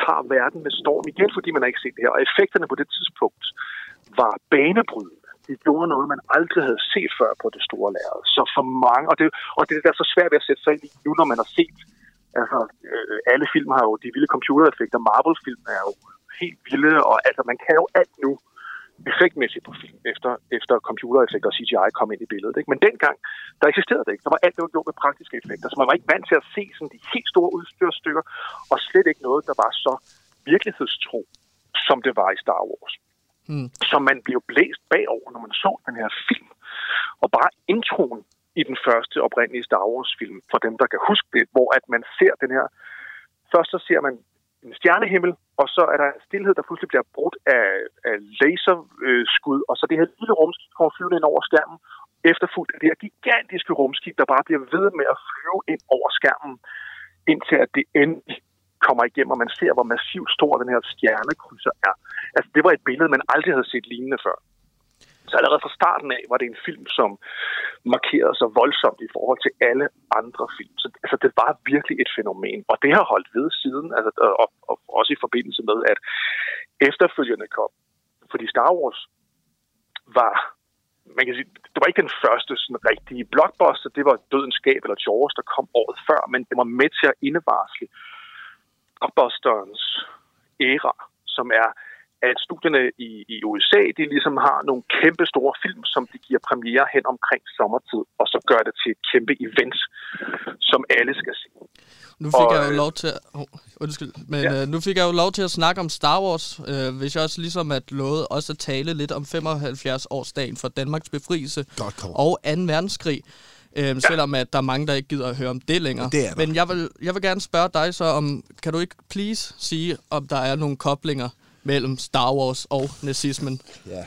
tager verden med storm igen, fordi man har ikke set det her. Og effekterne på det tidspunkt var banebrydende de gjorde noget, man aldrig havde set før på det store lærred. Så for mange, og det, og det er så svært ved at sætte sig ind i nu, når man har set Altså, øh, alle film har jo de vilde computereffekter. Marvel-film er jo helt vilde, og altså, man kan jo alt nu effektmæssigt på film, efter, efter computereffekter og CGI kom ind i billedet. Ikke? Men dengang, der eksisterede det ikke. Der var alt, det var gjort med praktiske effekter, så man var ikke vant til at se sådan de helt store udstyrsstykker, og slet ikke noget, der var så virkelighedstro, som det var i Star Wars. Mm. Så man blev blæst bagover, når man så den her film. Og bare introen i den første oprindelige Star Wars-film, for dem, der kan huske det, hvor at man ser den her... Først så ser man en stjernehimmel, og så er der en stillhed, der pludselig bliver brudt af, af laserskud, og så det her lille rumskib kommer flyvende ind over skærmen, efterfulgt af det her gigantiske rumskib, der bare bliver ved med at flyve ind over skærmen, indtil at det endelig kommer igennem, og man ser, hvor massivt stor den her stjernekrydser er. Altså, det var et billede, man aldrig havde set lignende før. Så allerede fra starten af var det en film, som markerede sig voldsomt i forhold til alle andre film. Så altså, det var virkelig et fænomen, og det har holdt ved siden, altså, og, og også i forbindelse med, at efterfølgende kom. Fordi Star Wars var, man kan sige, det var ikke den første sådan rigtige blockbuster, det var Dødens Skab eller Jaws, der kom året før, men det var med til at indevarsle blockbusterens æra, som er at studierne i, i USA, de ligesom har nogle kæmpe store film, som de giver premiere hen omkring sommertid, og så gør det til et kæmpe event, som alle skal se. Nu fik Og, jeg jo øh, lov til at, oh, undskyld, men Ja. øh, nu fik jeg jo lov til at snakke om Star Wars, øh, hvis jeg også ligesom at lovet også at tale lidt om 75 årsdagen for Danmarks befrielse og 2. verdenskrig. Øh, ja. Selvom at der er mange, der ikke gider at høre om det længere. Det er der. Men jeg vil, jeg vil gerne spørge dig så om, kan du ikke please sige, om der er nogle koblinger mellem Star Wars og nazismen? Ja.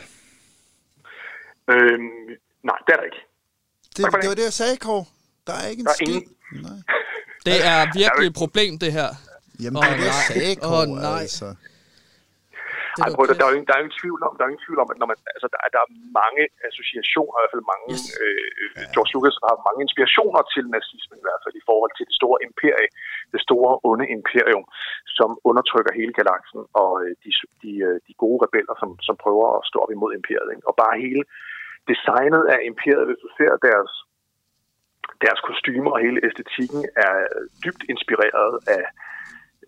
Øhm, nej, det er der ikke. Det, det. det var det, jeg sagde, Kåre. Der er ikke en Der er skid. ingen- Nej. Det er virkelig et problem, det her. Jamen, det er det, jeg nej. sagde, Kåre. nej. Altså. Det Ej, var prøv, pis. der, er jo ingen, der er jo ingen tvivl om, der er ingen tvivl om, at når man, altså, der, er, der er mange associationer, i hvert fald mange, Yes. yes. øh, George Lucas har mange inspirationer til nazismen i hvert fald, i forhold til det store imperie, det store onde imperium, som undertrykker hele galaksen, og øh, de, de, øh, de gode rebeller, som, som prøver at stå op imod imperiet. Ikke? Og bare hele designet af imperiet, hvis du ser deres, deres kostymer og hele æstetikken, er dybt inspireret af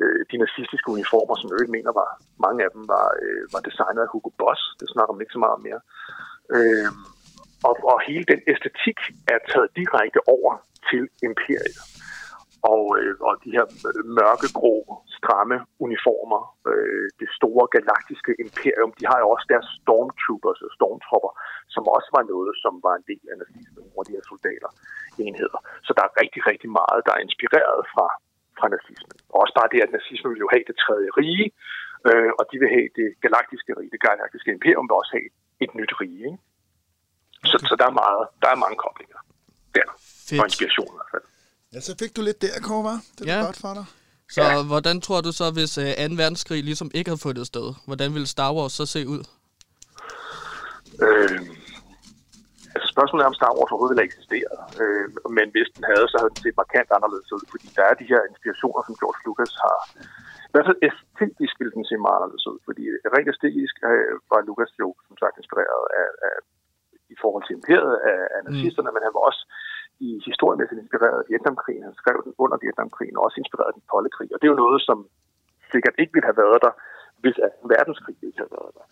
øh, de nazistiske uniformer, som jeg øvrigt mener var, mange af dem var, øh, var designet af Hugo Boss. Det snakker man ikke så meget om mere. Øh, og, og hele den æstetik er taget direkte over til imperiet. Og, øh, og de her mørkegrå, stramme uniformer, øh, det store galaktiske imperium, de har jo også deres stormtroopers og stormtropper, som også var noget, som var en del af nazismen, hvor de her soldater enheder. Så der er rigtig, rigtig meget, der er inspireret fra, fra nazismen. Og også bare det, at nazismen vil jo have det tredje rige, øh, og de vil have det galaktiske rige, det galaktiske imperium vil også have et nyt rige. Ikke? Så, så der, er meget, der er mange koblinger der, og Fedt. inspiration i hvert fald. Ja, så fik du lidt der, Kåre? Det er Ja. ja. godt for dig. Så hvordan tror du så, hvis øh, 2. verdenskrig ligesom ikke havde fundet sted, hvordan ville Star Wars så se ud? Øh, altså spørgsmålet er, om Star Wars overhovedet ville have eksisteret. Øh, men hvis den havde, så havde den set markant anderledes ud, fordi der er de her inspirationer, som George Lucas har. I hvert fald æstetisk ville den se meget anderledes ud, fordi rent æstetisk øh, var Lucas jo som sagt inspireret af, af i forhold til imperiet af, af nazisterne, mm. men han var også i historiemæssigt inspireret af Vietnamkrigen. Han skrev den under Vietnamkrigen, og også inspireret af den kolde krig. Og det er jo noget, som sikkert ikke ville have været der, hvis 2. verdenskrig ikke havde været der.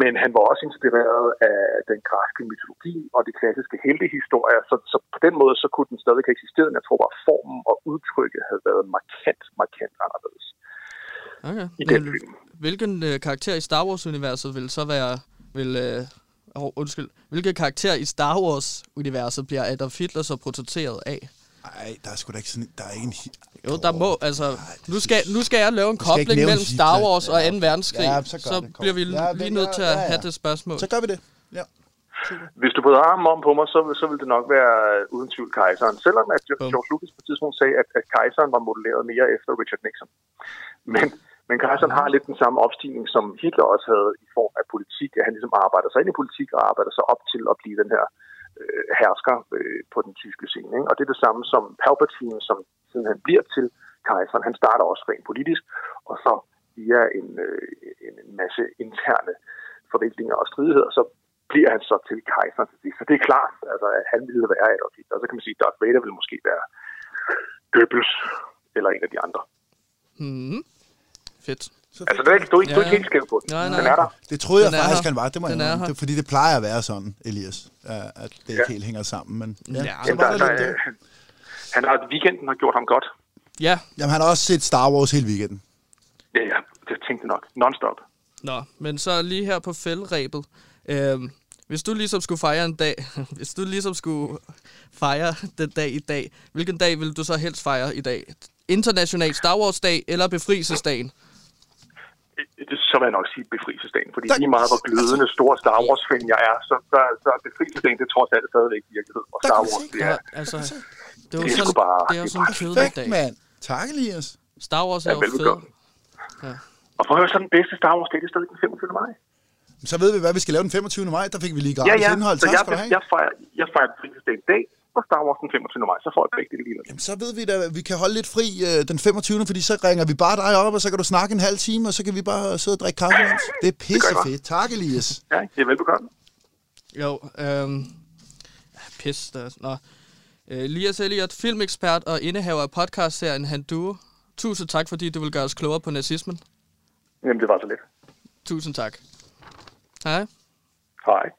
Men han var også inspireret af den græske mytologi og de klassiske heltehistorier, så, så på den måde så kunne den stadig have eksisteret, men jeg tror bare, formen og udtrykket havde været markant, markant anderledes Okay. i den Men, film. hvilken øh, karakter i Star Wars-universet vil så være... Vil, øh, oh, undskyld. Hvilken karakter i Star Wars-universet bliver Adolf Hitler så portrætteret af? Nej, der er sgu da ikke sådan... Der er ikke en... hi- Jo, der må, altså... det Nu skal, nu skal jeg lave en kobling mellem Star. Wars og Ja. 2. verdenskrig. Ja, så så det, bliver vi Ja, lige nødt til at ja, have ja. det spørgsmål. Så gør vi det. Ja. Hvis du putter armen om på mig, så, så vil det nok være øh, uden tvivl kejseren. Selvom at. George Lucas på et tidspunkt sagde, at, at kejseren var modelleret mere efter Richard Nixon. Men, men kejseren har lidt den samme opstigning, som Hitler også havde i form af politik, at han ligesom arbejder sig ind i politik og arbejder sig op til at blive den her øh, Øh, hersker øh, på den tyske scene. Ikke? Og det er det samme som Palpatine, som siden han bliver til kejseren. Han starter også rent politisk, og så via en, øh, en en masse interne forviklinger og stridigheder, så bliver han så til kejseren til sidst. Så det er klart, altså, at han ville være et Hitler. Og så kan man sige, at Darth Vader ville måske være Goebbels eller en af de andre. Mm. Fedt. Så Altså, du er ikke, du er ikke, du er ikke Ja. helt skæv på den. Nej, nej. Den er der. Det troede Den jeg faktisk, her. han var. Det må Den jeg det, Fordi det plejer at være sådan, Elias, at det ikke Ja. helt hænger sammen. Men ja, Ja. Jamen, var der, der der, øh, han har, weekenden har gjort ham godt. Ja, Jamen, han har også set Star Wars hele weekenden. Ja, ja, det tænkte nok. Non-stop. Nå, men så lige her på fældrebet. Øhm, hvis du ligesom skulle fejre en dag, hvis du ligesom skulle fejre den dag i dag, hvilken dag vil du så helst fejre i dag? International Star Wars dag eller befrielsesdagen? Det, så vil jeg nok sige befrielsesdagen, fordi Der- lige meget hvor glødende stor Star Wars-fan jeg er, så, så, så er befrielsesdagen, det trods alt stadigvæk virkelighed. Og Star Wars, se, det Ja, er, altså, det er Det er sådan, bare- det er jo sådan en kedelig dag. mand. Tak, Elias. Star Wars er Ja, jo fed. velbekomme. og for at høre, så den bedste Star Wars-dag, det er stadig den 25. maj. Så ved vi, hvad vi skal lave den 25. maj. Der fik vi lige Ja, gratis ja, indhold. så Tak jeg, skal du have. jeg, fejrer, jeg fejrer befrielsesdagen i dag, og Star Wars den 25. maj, så får jeg begge dele lige. Jamen, så ved vi da, at vi kan holde lidt fri øh, den 25. Fordi så ringer vi bare dig op, og så kan du snakke en halv time, og så kan vi bare sidde og drikke kaffe. Det er pissefedt. Tak, Elias. Ja, det er velbekomme. Jo, øhm... Pis, der. Nå. Øh, Elias Elliot, filmekspert og indehaver af podcastserien Han Duo. Tusind tak, fordi du vil gøre os klogere på nazismen. Jamen, det var så lidt. Tusind tak. Hej. Hej.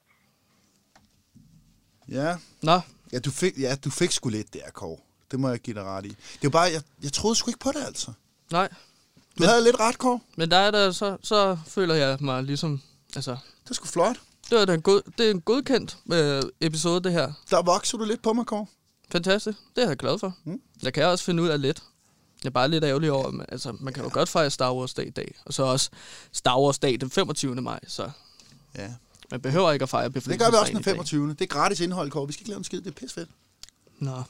Ja, Nå, ja du fik, ja, du fik sgu lidt der, Kåre. Det må jeg give dig ret i. Det er bare, jeg, jeg troede sgu ikke på det, altså. nej. Du havde lidt ret, Kåre. Men der er der, så, så føler jeg mig ligesom... Altså, Det er sgu flot. det, var en god, det er en godkendt øh, episode, det her. Der vokser du lidt på mig, Kåre. Fantastisk. Det er jeg glad for. Mm. Jeg kan også finde ud af lidt. Jeg er bare lidt ærgerlig over, at altså, man kan jo godt fejre Star Wars Day i dag. Og så også Star Wars Day den 25. maj. Så Ja. Man behøver ikke at fejre Det gør vi også den befrielsesdagen i dag. 25. Det er gratis indhold, Kåre. Vi skal ikke lave en skid. Det er pissefedt. Nå.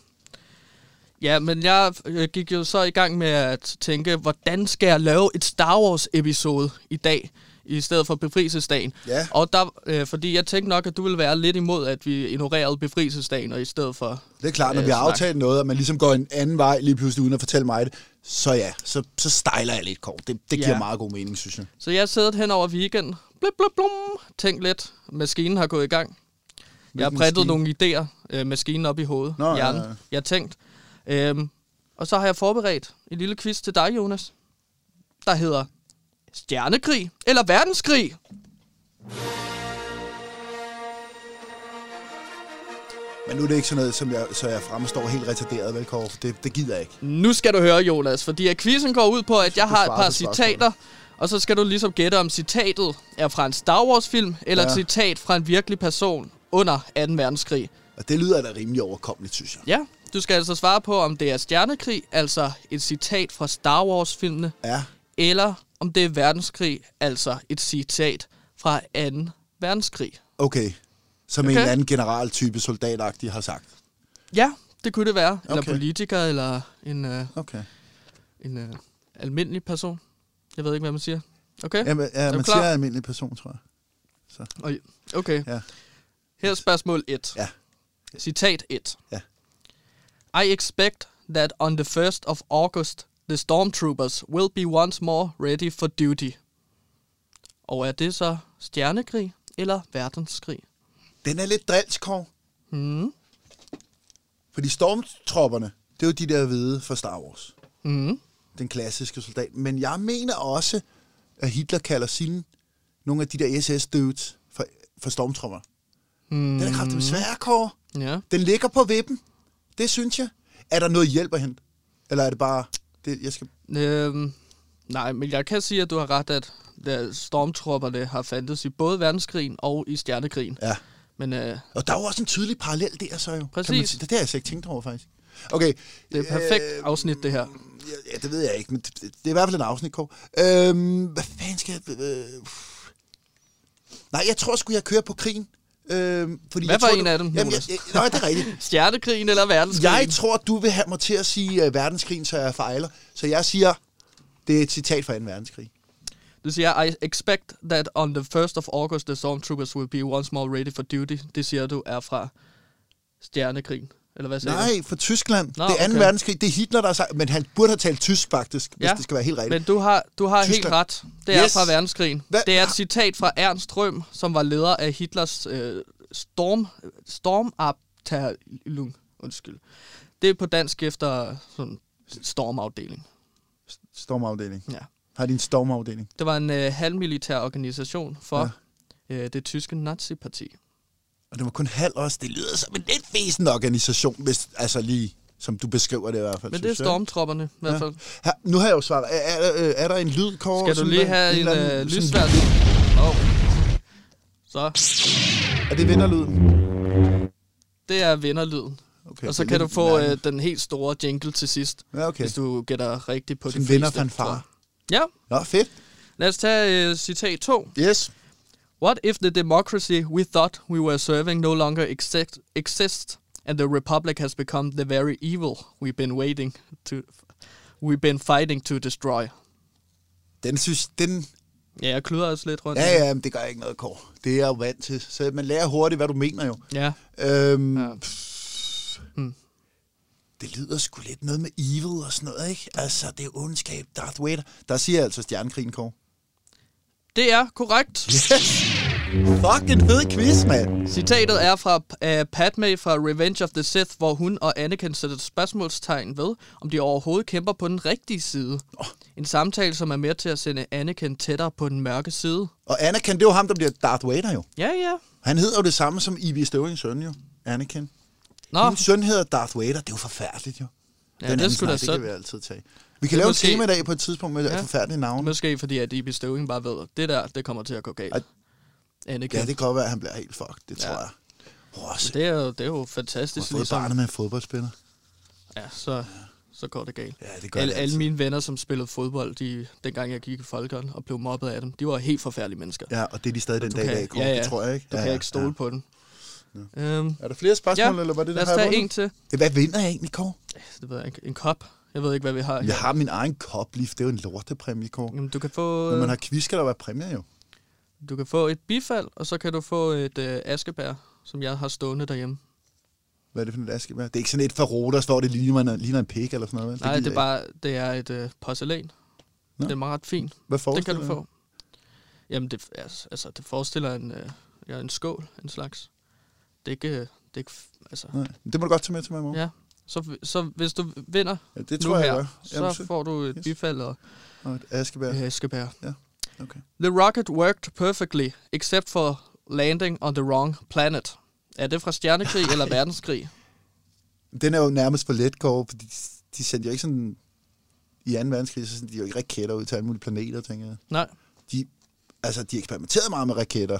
Ja, men jeg gik jo så i gang med at tænke, hvordan skal jeg lave et Star Wars episode i dag? i stedet for befrielsesdagen. Ja. Og der, øh, fordi jeg tænkte nok, at du ville være lidt imod, at vi ignorerede befrielsesdagen, og i stedet for... Det er klart, når øh, vi har aftalt noget, og man ligesom går en anden vej lige pludselig, uden at fortælle mig det, så ja, så, så stejler jeg lidt kort. Det, det giver Ja. meget god mening, synes jeg. Så jeg har siddet hen over weekenden, blip, blip, blum, tænkt lidt. Maskinen har gået i gang. Jeg har Hvilken printet nogle idéer, øh, maskinen op i hovedet, Nå, ja, ja. Jeg har tænkt. Øhm, og så har jeg forberedt en lille quiz til dig, Jonas, der hedder Stjernekrig eller Verdenskrig? Men nu er det ikke sådan noget, som jeg, så jeg fremstår helt retarderet, vel, Kåre? For Det, det gider jeg ikke. Nu skal du høre, Jonas, fordi at quizzen går ud på, at jeg har et par citater, og så skal du ligesom gætte, om citatet er fra en Star Wars-film, eller Ja. et citat fra en virkelig person under 2. verdenskrig. Og det lyder da rimelig overkommeligt, synes jeg. Ja, du skal altså svare på, om det er Stjernekrig, altså et citat fra Star Wars-filmene, Ja, eller om det er verdenskrig, altså et citat fra 2. verdenskrig. okay. Som okay. en eller anden generaltype soldatagtig har sagt. Ja, det kunne det være. Eller Okay. politiker, eller en, øh, Okay. en øh, almindelig person. Jeg ved ikke, hvad man siger. Okay? Ja, du man klar? siger almindelig person, tror jeg. Oj, Okay. Ja. Her er spørgsmål 1. Ja. Citat 1. Ja. I expect that on the 1st of August, the stormtroopers will be once more ready for duty. Og er det så stjernekrig eller verdenskrig? Den er lidt drilsk, Kåre. Mm. Fordi stormtropperne, det er jo de der hvide fra Star Wars. Mm. Den klassiske soldat. Men jeg mener også, at Hitler kalder sine, nogle af de der SS-dudes for, for stormtropper. Mm. Den er kraftigt svær, Kåre. Ja. Den ligger på vippen. Det synes jeg. Er der noget hjælp at hente? Eller er det bare... Det, jeg skal... Øhm, nej, men jeg kan sige, at du har ret, at at stormtropperne har fandtes i både verdenskrigen og i stjernekrigen. Ja. Men øh, Og der er jo også en tydelig parallel der, så jo. Kan man Præcis. sige. Det, har jeg slet ikke tænkt over, faktisk. Okay. det er et perfekt Øh, afsnit, det her. Ja, ja, det ved jeg ikke, men det, det er i hvert fald en afsnit, Kåre. Øhm, hvad fanden skal jeg... Øh, nej, jeg tror sgu, jeg kører på krigen. Øhm, fordi Hvad jeg var tror, en du, af dem, Jamen, jeg, jeg, nej, det er rigtigt. Stjernekrigen eller verdenskrigen? Jeg tror, du vil have mig til at sige uh, verdenskrigen, så jeg fejler. Så jeg siger, det er et citat fra 2. verdenskrig. Du siger, I expect that on the 1st of August, the stormtroopers will be once more ready for duty. Det siger du er fra stjernekrigen. Eller hvad siger? Nej, for Tyskland. Nå, det er 2. okay. verdenskrig. Det er Hitler, der har sagt, men han burde have talt tysk faktisk, hvis Ja, det skal være helt rigtigt. Men du har, du har helt ret. Det er Yes. fra verdenskrigen. Hvad- Det er et citat fra Ernst Røhm, som var leder af Hitlers øh, storm, stormabteilung. Undskyld. Det er på dansk efter sådan stormafdeling. Stormafdeling. Ja. Har de en stormafdeling? Det var en øh, halvmilitær organisation for ja. øh, det tyske naziparti. Og det var kun halv også. Det lyder som en lidt fæsende organisation, hvis, altså lige som du beskriver det i hvert fald. Men det er stormtropperne i hvert fald. Her, nu har jeg jo svaret. Er, er, er, er der en lyd, Kåre? Skal du lige have en anden- øh, sådan- lysværd? Oh. Så, Er det vinderlyden? det er vinderlyden. Okay, Og så det kan du få øh, den helt store jingle til sidst, Ja, okay. hvis du gætter rigtigt på Sådan de fleste. vinderfanfare. Ja, Nå, fedt. lad os tage øh, citat 2. Yes. What if the democracy we thought we were serving no longer exist, exists, and the republic has become the very evil we've been waiting to, we've been fighting to destroy? Den synes, den... Ja, jeg kluder også lidt rundt. Ja, ja, men det gør ikke noget, Kåre. Det er jeg jo vant til. Så man lærer hurtigt, hvad du mener jo. ja. Øhm, Ja. ja. Det lyder sgu lidt noget med evil og sådan noget, ikke? Altså, det er ondskab, Darth Vader. Der siger altså stjernekrigen, Kåre. Det er korrekt. Yes! Fuck, en fed quiz, mand. Citatet er fra uh, Padme fra Revenge of the Sith, hvor hun og Anakin sætter spørgsmålstegn ved, om de overhovedet kæmper på den rigtige side. Oh. En samtale, som er med til at sende Anakin tættere på den mørke side. Og Anakin, det er jo ham, der bliver Darth Vader jo. Ja, ja. Han hedder jo det samme som Ivy Støvings søn jo. Anakin. Nå, Min søn hedder Darth Vader. Det er jo forfærdeligt jo. ja, Den det skulle da snak, det kan vi altid tage. Vi kan Det lave måske- et tema i dag på et tidspunkt med Ja. ja. forfærdelige navne. Måske fordi, at E.B. Støving bare ved, at det der, det kommer til at gå galt. Ej. Anakin. Ja, det kan godt være, at han bliver helt fucked. Det tror Ja. jeg. Oh, så, det, er jo, det er jo har fantastisk, fået ligesom. barnet med en fodboldspiller. Ja, så, så går det galt. Ja, det gør Alle, det alle mine venner, som spillede fodbold, de, dengang jeg gik i folkeren og blev mobbet af dem, de var helt forfærdelige mennesker. Ja, og det er de stadig den Du dag i dag, ja, ja. Det tror jeg ikke. Du ja, kan ja, ikke stole ja. på den. Øhm, Er der flere spørgsmål, Ja, eller var det, lad det os har jeg tage vundet? en til. Ja, Hvad vinder jeg egentlig, Kåre? Det ved jeg ikke. En kop. Jeg ved ikke, hvad vi har her. Jeg har min egen koplift. Det er jo en lortepræmie, Kåre. Jamen, du kan få... Når man har quiz, skal der være præmier jo. Du kan få et bifald, og så kan du få et øh, askebær, som jeg har stående derhjemme. Hvad er det for et askebær? Det er ikke sådan et Ferrodas, hvor det ligner, ligner en pik eller sådan noget. vel? Nej, det gider er bare det er et øh, porcelæn. Nå. Det er meget fint. Hvad Det forestiller kan du få. Jamen, det, altså, altså, det forestiller en, øh, ja, en skål, en slags. Det er ikke... øh, Det er ikke altså, Nej, det må du godt tage med til mig i morgen. ja. Så, så hvis du vinder Ja, det nu tror jeg, her, jeg. Jamen, så får du et Yes. bifald og Og et askebær. et askebær. Okay. The rocket worked perfectly, except for landing on the wrong planet. Er det fra stjernekrig eller verdenskrig? Den er jo nærmest for let, Kåre, fordi de, de sendte jo ikke sådan... I 2. verdenskrig, så sendte de jo ikke raketter ud til alle mulige planeter, tænker jeg. Nej. De, altså, de eksperimenterede meget med raketter.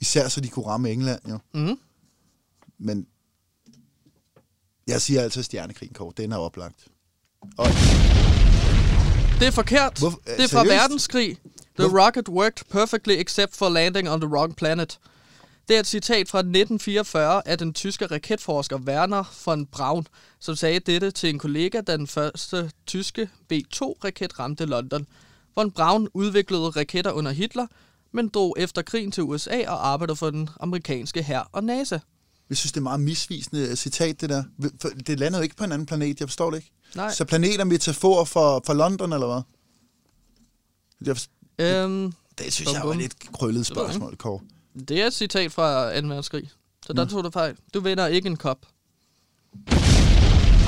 Især så de kunne ramme England, jo. Mm. Men jeg siger altså stjernekrigen, Kåre. Den er oplagt. Og Det er forkert. Hvorfor- det er fra seriøst? verdenskrig. The Hvor- rocket worked perfectly except for landing on the wrong planet. Det er et citat fra 1944 af den tyske raketforsker Werner von Braun, som sagde dette til en kollega, da den første tyske B-2-raket ramte London. Von Braun udviklede raketter under Hitler, men drog efter krigen til USA og arbejdede for den amerikanske hær og NASA. Jeg synes, det er meget misvisende citat, det der. For det lander jo ikke på en anden planet, jeg forstår det ikke. Nej. Så planet er metafor for, for London, eller hvad? Jeg forstår, Øhm, det synes Bum, jeg var et lidt krøllet Det spørgsmål, Kåre. det er et citat fra 2. verdenskrig. Så der Nå. tog du fejl. Du vinder ikke en kop.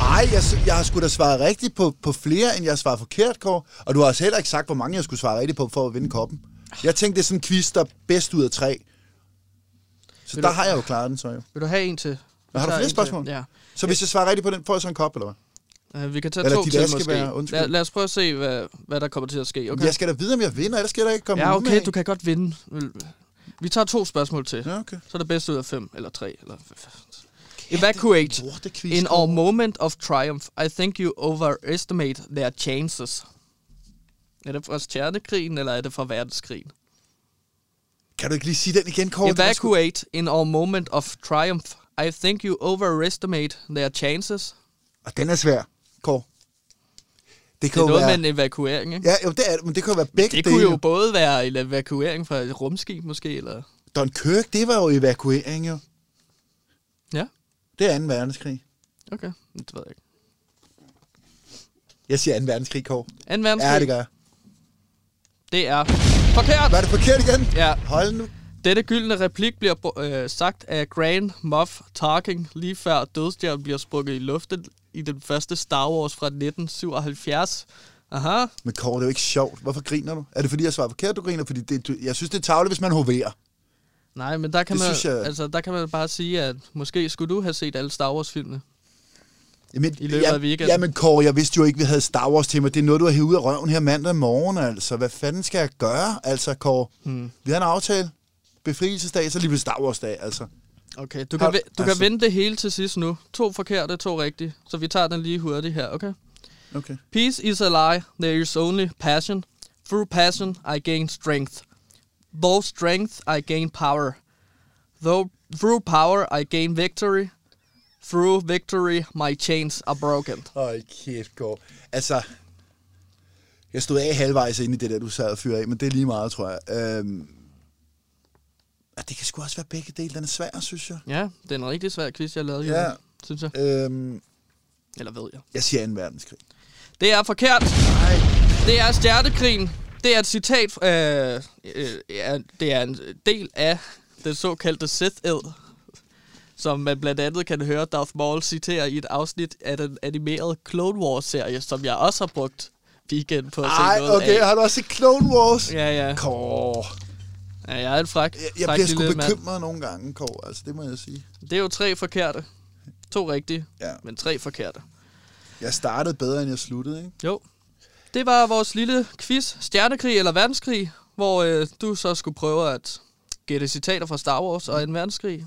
Ej, jeg, jeg har sgu da svaret rigtigt på, på flere, end jeg har svaret forkert, Kåre. Og du har også heller ikke sagt, hvor mange jeg skulle svare rigtigt på, for at vinde koppen. Jeg tænkte, det er sådan en quiz, der er bedst ud af tre. Så Vil der du- har jeg jo klaret den, så jo. Vil du have en til? Har du flere en til. spørgsmål? Ja. Så hvis jeg svarer rigtigt på den, får jeg så en kop, eller hvad? Uh, vi kan tage Eller to til måske. undskyld. Lad, lad os prøve at se, hvad, hvad der kommer til at ske. Okay. Jeg skal da vide, om jeg vinder, ellers skal der ikke komme ja, okay, med du kan godt vinde. Vi tager to spørgsmål til. Ja, okay. Så er det bedst ud af fem, eller tre. Eller Evacuate. In our moment of triumph, I think you overestimate their chances. Er det fra stjernekrigen, eller er det fra verdenskrigen? Kan du ikke lige sige den igen, Kåre? Det Evacuate in our moment of triumph. I think you overestimate their chances. Og den er svær, Kåre. Det Det kan er jo noget være... med en evakuering, ikke? Ja, jo, det er det, men det kan jo være begge Det kunne dele. jo både være en evakuering fra et rumskib, måske, eller... Dunkirk, det var jo evakuering, jo. Ja, Det er 2. verdenskrig. okay. Det ved jeg ikke. Jeg siger 2. verdenskrig, Kåre. Anden verdenskrig, Ja, det gør jeg. Det er forkert. Var det forkert igen? Ja, Hold nu. dette gyldne replik bliver øh, sagt af Grand Moff Tarkin lige før dødstjernen bliver sprukket i luften i den første Star Wars fra 1977. Aha. Men Kåre, det er jo ikke sjovt. Hvorfor griner du? Er det fordi, jeg svarer forkert, du griner? Fordi det, du, jeg synes, det er tavligt, hvis man hoverer. Nej, men der kan, Det man, jeg- altså, der kan man bare sige, at måske skulle du have set alle Star Wars-filmene. Jamen, I løbet af weekenden. Jamen, Kåre, jeg vidste jo ikke, vi havde Star Wars mig. Det er noget, du har hævet ud af røven her mandag morgen, altså. Hvad fanden skal jeg gøre, altså, Kåre? Hmm. Vi har en aftale. Befrielsesdag, så lige ved Star Wars-dag, altså. Okay, du, kan, du altså- kan vende det hele til sidst nu. To forkerte, to rigtige. Så vi tager den lige hurtigt her, okay? Okay. Peace is a lie. There is only passion. Through passion, I gain strength. Though strength, I gain power. Though through power, I gain victory. Through victory, my chains are broken. Hold kæft, Kåre. Altså, jeg stod af halvvejs ind i det der, du sad og fyrede af, men det er lige meget, tror jeg. Øhm, at det kan sgu også være begge dele. Den er svær, synes jeg. Ja, det er en rigtig svær quiz, jeg lavede, Ja. ja. synes jeg. Øhm, Eller ved jeg. jeg siger 2. verdenskrig. Det er forkert. Nej. Det er Stjernekrigen. Det er et citat, øh, øh, ja, det er en del af den såkaldte Sith-ed, som man blandt andet kan høre Darth Maul citere i et afsnit af den animerede Clone Wars-serie, som jeg også har brugt weekend på at se Ej, noget okay, af. har du også set Clone Wars? Ja, ja. Kåre. ja. jeg er en fræk, Jeg, jeg bliver sgu lille mand. bekymret nogle gange, Kåre. Altså, det må jeg sige. Det er jo tre forkerte. To rigtige, Ja. men tre forkerte. Jeg startede bedre, end jeg sluttede, ikke? Jo. Det var vores lille quiz, Stjernekrig eller Verdenskrig, hvor øh, du så skulle prøve at gætte citater fra Star Wars og en verdenskrig.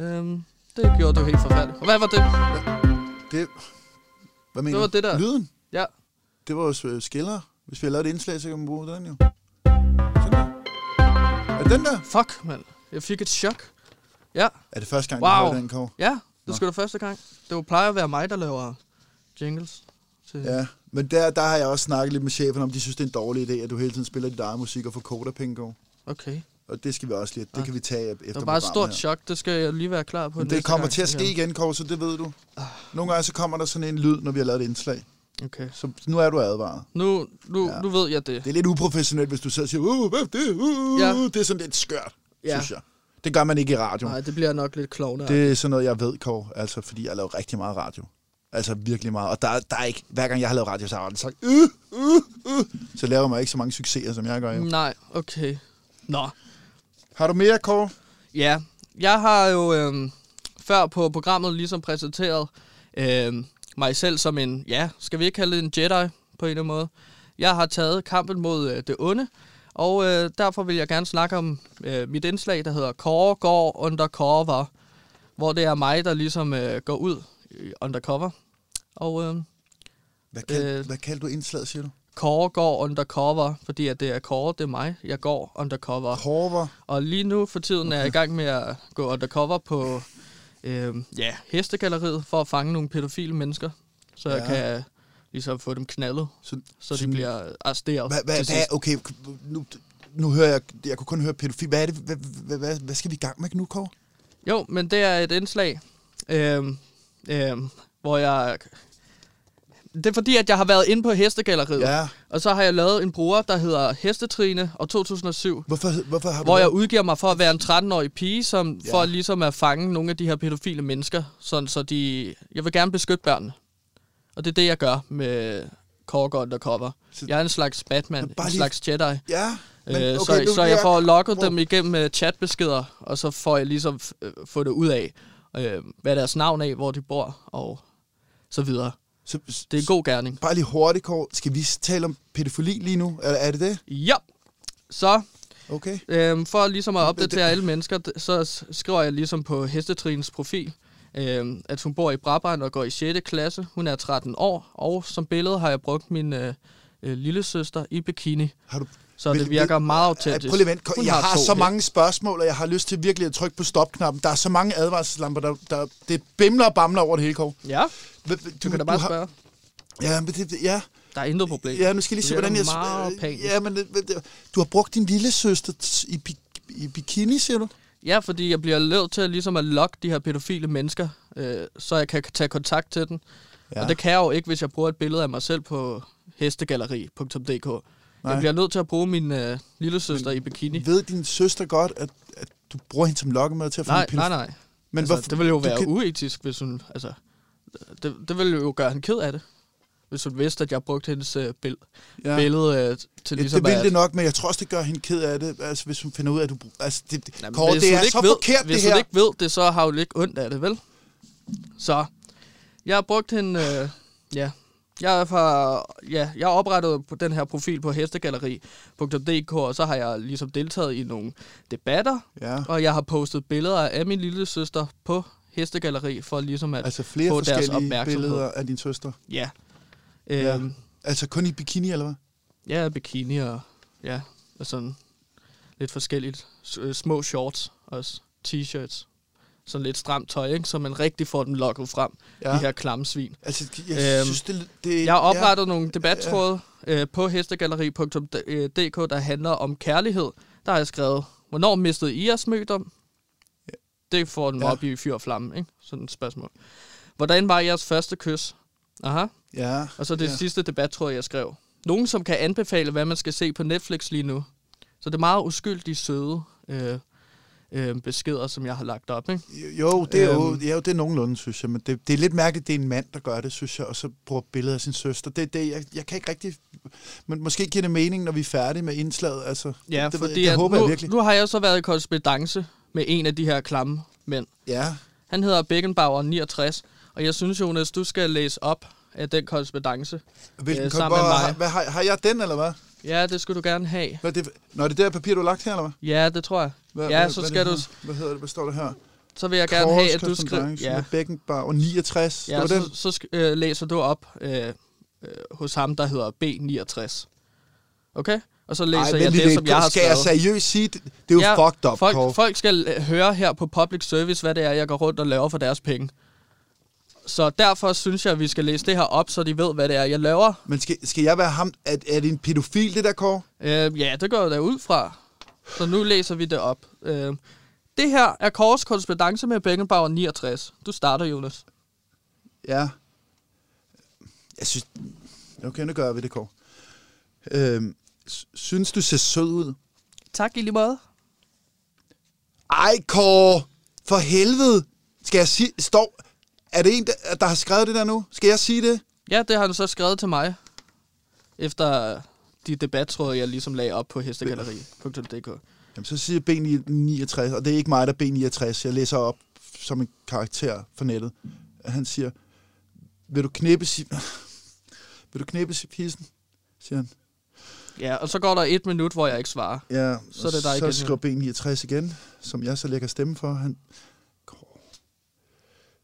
Øhm, det gjorde du helt forfærdeligt. Og hvad var det? Det... Hvad mener var du? det der. Lyden? Ja. Det var jo øh, skiller. Hvis vi har lavet et indslag, så kan man bruge den jo. Sådan der. Er det den der? Fuck, mand. Jeg fik et chok. Ja, Er det første gang, Wow. du hører den, Kåre? ja. Det skulle da første gang. Det jo plejer at være mig, der laver jingles. Til... Ja, men der, der har jeg også snakket lidt med chefen om, de synes, det er en dårlig idé, at du hele tiden spiller dit eget musik og får Kåre. Okay. Og det skal vi også lige, det kan vi tage efter Det var bare et stort her. chok. Det skal jeg lige være klar på Men det kommer gang. til at ske igen, Kåre, så det ved du. Nogle gange så kommer der sådan en lyd, når vi har lavet et indslag. Okay. Så nu er du advaret. Nu, nu, Ja. ja. nu ved jeg det. Det er lidt uprofessionelt, hvis du sidder og siger, uh, hvad det? Uh, Ja. ja. Det er sådan lidt skørt, ja. Ja. synes jeg. Det gør man ikke i radio. Nej, det bliver nok lidt klovne. Det er sådan noget, jeg ved, Kåre, altså, fordi jeg laver rigtig meget radio. Altså virkelig meget. Og der, der er ikke, hver gang jeg har lavet radio, så har jeg sagt, uh, uh, uh. Så laver man ikke så mange succeser, som jeg gør jo. Nej, okay. Nå. Har du mere, Kåre? Ja, jeg har jo øhm, før på programmet ligesom præsenteret øhm, mig selv som en, ja, skal vi ikke kalde det en Jedi på en eller anden måde. Jeg har taget kampen mod øh, det onde, og øh, derfor vil jeg gerne snakke om øh, mit indslag, der hedder Kåre går undercover, hvor det er mig, der ligesom øh, går ud i undercover. Og øh, Hvad, kald, øh. Øh. hvad kaldte du indslaget, siger du? Kåre går undercover, fordi at det er Kåre, det er mig. Jeg går undercover. Korver. Og lige nu for tiden er jeg i gang med at gå undercover på øh, ja, hestegalleriet for at fange nogle pædofile mennesker. Så ja. jeg kan ligesom få dem knaldet, Så, så de sådan- bliver arresteret. Hvad, hvad, hvad, okay, nu, nu hører jeg, jeg kunne kun høre pædofil. Hvad er det, hvad, hvad, hvad, hvad skal vi i gang med nu, Kåre? Jo, men det er et indslag, øh, øh, hvor jeg... Det er fordi, at jeg har været inde på hestegalleriet, Ja. og så har jeg lavet en bruger, der hedder Hestetrine og 2007, Hvorfor, hvorfor har du hvor jeg udgiver mig for at være en 13-årig pige, som Ja. for ligesom at fange nogle af de her pædofile mennesker, sådan så de... Jeg vil gerne beskytte børnene. Og det er det, jeg gør med Korg Undercover. Så- Jeg er en slags Batman, bare en lige- slags Jedi. Ja, men øh, okay, så, nu så jeg får logget hvor- dem igennem øh, chatbeskeder, og så får jeg ligesom øh, få det ud af, øh, hvad deres navn er, hvor de bor, og så videre. Så, Det er en god gerning. Bare lige hurtigt, Kåre. Skal vi tale om pædofili lige nu? Er, er det det? Ja, så Okay. Øhm, for ligesom at det- opdatere alle mennesker, så skriver jeg ligesom på Hestetrins profil, øhm, at hun bor i Brabrand og går i 6. klasse. Hun er 13 år, og som billede har jeg brugt min øh, øh, lille søster i bikini. Har du, Så Vil- det virker vil- meget autentisk. Prøv lige. Hun Jeg har, to så mange spørgsmål, og jeg har lyst til virkelig at trykke på stopknappen. Der er så mange advarselslamper, der, der det bimler og bamler over det hele, Kåre. Ja, Du, du kan da bare har- spørge. Ja, men det, ja, Der er intet problem. ja, nu skal jeg lige se, hvordan jeg... meget panisk. Ja, men det, du har brugt din lille søster i, i bikini, siger du? Ja, fordi jeg bliver nødt til ligesom at lokke de her pædofile mennesker, øh, så jeg kan tage kontakt til den. Ja. Og det kan jeg jo ikke, hvis jeg bruger et billede af mig selv på hestegalleri.dk. Nej. Jeg bliver nødt til at bruge min øh, lille søster i bikini. Ved din søster godt, at, at du bruger hende som lokkemad til at få Nej, en pædofil- nej, nej. Men altså, hvorfor- det ville jo være kan- uetisk, hvis hun... Altså, det, det ville jo gøre hende ked af det. Hvis hun vidste, at jeg brugte hendes øh, bill- Ja. billede øh, til Ja, ligesom det vil at... det nok, men jeg tror også, det gør hende ked af det, altså, hvis hun finder ud af, at du... Altså, det, Jamen, Kåre, hvis det hun er ikke så ved, forkert, Hvis det hun her. ikke ved det, så har hun ikke ondt af det, vel? Så, jeg har brugt hende... Øh, ja, jeg har, ja, jeg har oprettet på den her profil på hestegalleri.dk, og så har jeg ligesom deltaget i nogle debatter, Ja, og jeg har postet billeder af min lille søster på hestegalleri, for ligesom at altså flere få deres opmærksomhed. billeder af din søster. Ja. Ja. Øhm, Altså kun i bikini, eller hvad? ja. bikini og ja, og sådan lidt forskelligt. Øh, små shorts også. T-shirts. Sådan lidt stramt tøj, ikke? Så man rigtig får den lokket frem. Ja. Ja. De her klamme svin. Altså, jeg Øhm, synes, det, det Jeg har oprettet ja. nogle debattråde øh, på hestegalleri.dk, der handler om kærlighed. Der har jeg skrevet, hvornår mistede I jeres mødom? Det får den Ja. ja. op i fyr og flamme, ikke? Sådan et spørgsmål. Hvordan var jeres første kys? Aha. Ja, ja, Og så det ja. ja. sidste debattråd, jeg skrev. Nogen, som kan anbefale, hvad man skal se på Netflix lige nu. Så det er meget uskyldige, søde øh, øh, beskeder, som jeg har lagt op. Ikke? Jo, det er jo, Øhm. ja, jo det er nogenlunde, synes jeg. Men det, det er lidt mærkeligt, det er en mand, der gør det, synes jeg, og så bruger billeder af sin søster. Det, det, jeg, jeg kan ikke rigtig... Men måske giver det mening, når vi er færdige med indslaget. Altså, Ja, det, fordi det, det at håber nu, jeg virkelig. nu har jeg så været i korrespondence med en af de her klamme mænd. Ja, Han hedder Beckenbauer 69, og jeg synes, Jonas, du skal læse op af den korrespondence. Hvilken, Øh, sammen med mig. har, hvad, har, har jeg den, eller hvad? Ja, det skulle du gerne have. hvad er det, Nå, er det der papir, du har lagt her, eller hvad? Ja, det tror jeg. hvad ja, hvad, så hvad skal du... det? Hvad hedder det? Hvad står der her? Så vil jeg gerne have, at du skriver... Ja, med Beckenbauer 69. ja det var den. så, så øh, læser du op øh, øh, hos ham, der hedder B69. Okay? Og så læser Ej, jeg det, lidt. som jeg har Skal jeg skrevet. seriøst sige, det, det er jo Ja, fucked up, folk, Kåre. folk skal øh, høre her på public service, hvad det er, jeg går rundt og laver for deres penge. Så derfor synes jeg, at vi skal læse det her op, så de ved, hvad det er, jeg laver. Men skal, skal jeg være ham? Er, er det en pædofil, det der, Kåre? Øh, ja, det går jeg da ud fra. Så nu læser vi det op. Øh, det her er Kors korrespondence med Beckenbauer 69. Du starter, Jonas. Ja. Jeg synes... Okay, nu gør vi det, Kåre. S- synes du ser sød ud? Tak i lige måde. Ej, Kåre! For helvede! Skal jeg sige... Står... Er det en, der, der har skrevet det der nu? Skal jeg sige det? Ja, det har han så skrevet til mig. Efter de debattråde, jeg ligesom lagde op på hestegalleri.dk. Jamen, så siger B69, og det er ikke mig, der er B69. Jeg læser op som en karakter for nettet. Han siger, vil du knæppe si- vil du knæppe si- hissen? Siger han. Ja, og så går der et minut, hvor jeg ikke svarer. Ja, Så er det dig så igen, skriver B69 igen, som jeg så lægger stemme for. Han, Kåre,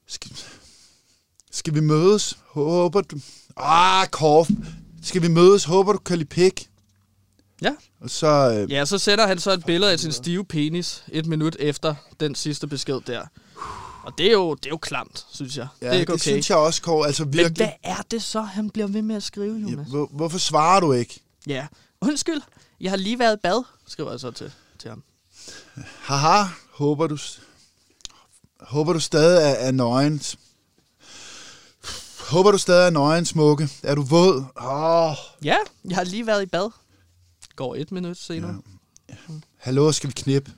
skal, skal vi mødes? Håber du... Ah, Kåre. Skal vi mødes? Håber du kan lide pik? Ja. Og så... Øh, Ja, så sender han så et billede af sin stive penis et minut efter den sidste besked der. Og det er jo, det er jo klamt, synes jeg. ja, det er ikke det okay. synes jeg også, Kåre. Altså Men virkelig. hvad er det så, han bliver ved med at skrive, Ja, Jonas? hvor, hvorfor svarer du ikke? Ja. Undskyld, jeg har lige været i bad, skriver jeg så til, til ham. Haha, håber du... Håber du stadig er, er nøgen. Håber du stadig er nøgen, smukke. Er du våd? Oh. Ja, jeg har lige været i bad. Går et minut senere. Ja. Hallo, skal vi knippe?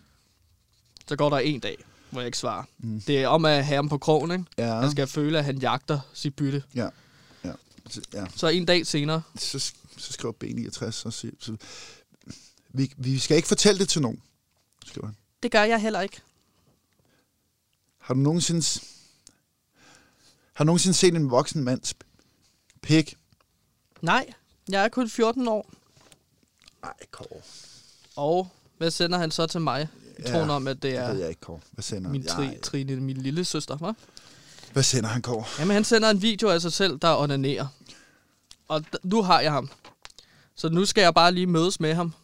Så går der en dag, hvor jeg ikke svarer. Mm. Det er om at have ham på krogen, ikke? Ja. Han skal føle, at han jagter sit bytte. Ja. Ja. Så, ja. Så en dag senere. så, så skriver B69, så, siger- så vi, vi skal ikke fortælle det til nogen, skriver han. Det gør jeg heller ikke. Har du nogensinde, har du nogensinde set en voksen mands pik? Nej, jeg er kun 14 år. Ej, Kåre. Og hvad sender han så til mig? I Ja, troen om, at det Det er jeg ikke, Kåre. Hvad sender min, tri, Ej, Trine, min lille søster, hva'? Hvad sender han, Kåre? Jamen, han sender en video af sig selv, der onanerer. Og nu har jeg ham. Så nu skal jeg bare lige mødes med ham.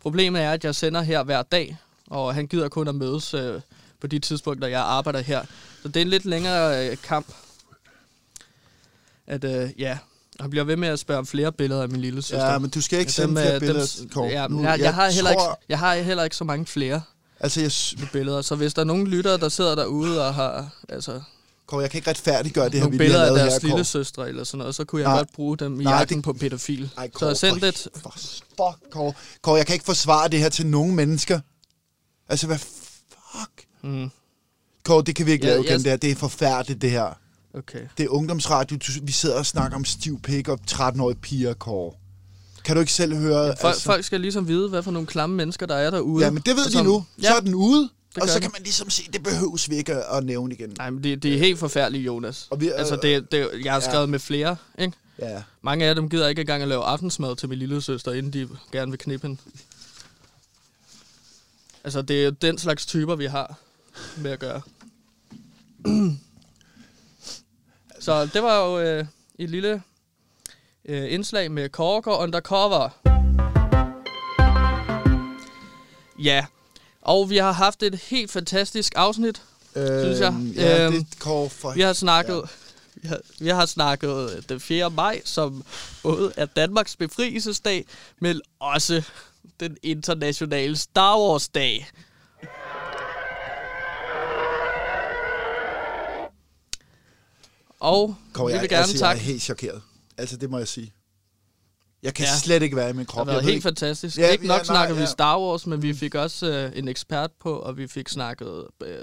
Problemet er, at jeg sender her hver dag, og han gider kun at mødes øh, på de tidspunkter, jeg arbejder her. Så det er en lidt længere øh, kamp. At øh, ja, han bliver ved med at spørge om flere billeder af min lille søster. Ja, men du skal ikke sende øh, flere billeder, Kåre. ja, Nu, jeg, jeg, har heller tror, ikke, jeg har heller ikke så mange flere Altså, jeg, billeder. Så hvis der er nogen lyttere, der sidder derude og har altså, Kåre, jeg kan ikke retfærdiggøre det her, nogle vi billeder af deres lille søstre eller sådan noget, så kunne jeg Nej. godt bruge dem i Nej, jagten det- på pædofil. Ej, så Kåre, send for, det. For, fuck, Kåre. Kåre, jeg kan ikke forsvare det her til nogen mennesker. Altså, hvad fuck? Mm, Kåre, det kan vi ikke Ja, lave igen, jeg- det her. Det er forfærdeligt, det her. Okay. Det er ungdomsradio. Du, vi sidder og snakker om stiv pik og 13-årige piger, Kåre. Kan du ikke selv høre? Folk, folk skal ligesom vide, hvad for nogle klamme mennesker, der er derude. Ja, men det ved de som- nu. Så Ja, er den ude, gør og så kan man ligesom se, det behøves vi ikke at nævne igen. nej, men det, det er helt forfærdeligt, Jonas. Og vi- altså, øh, det, det, jeg har ja. skrevet med flere, ikke? Ja. Mange af dem gider ikke engang at lave aftensmad til min lille søster, inden de gerne vil knippe hende. Altså, det er den slags typer, vi har med at gøre. Så det var jo øh, et lille øh, indslag med Kåre Undercover. Ja, og vi har haft et helt fantastisk afsnit, synes jeg. Ja, Øhm, det Kåre for... vi har snakket, ja. vi, har, vi har snakket øh, den 4. maj, som både er Danmarks befrielsesdag, men også den internationale Star Wars Og vi jeg, vil gerne altså, jeg er takke. helt chokeret. Altså, det må jeg sige. Jeg kan Ja. slet ikke være i min Det krop. har Jeg været helt ikke- fantastisk. Ja, ikke nok ja, nej, snakker vi ja. Star Wars, men vi fik også øh, en ekspert på, og vi fik snakket øh,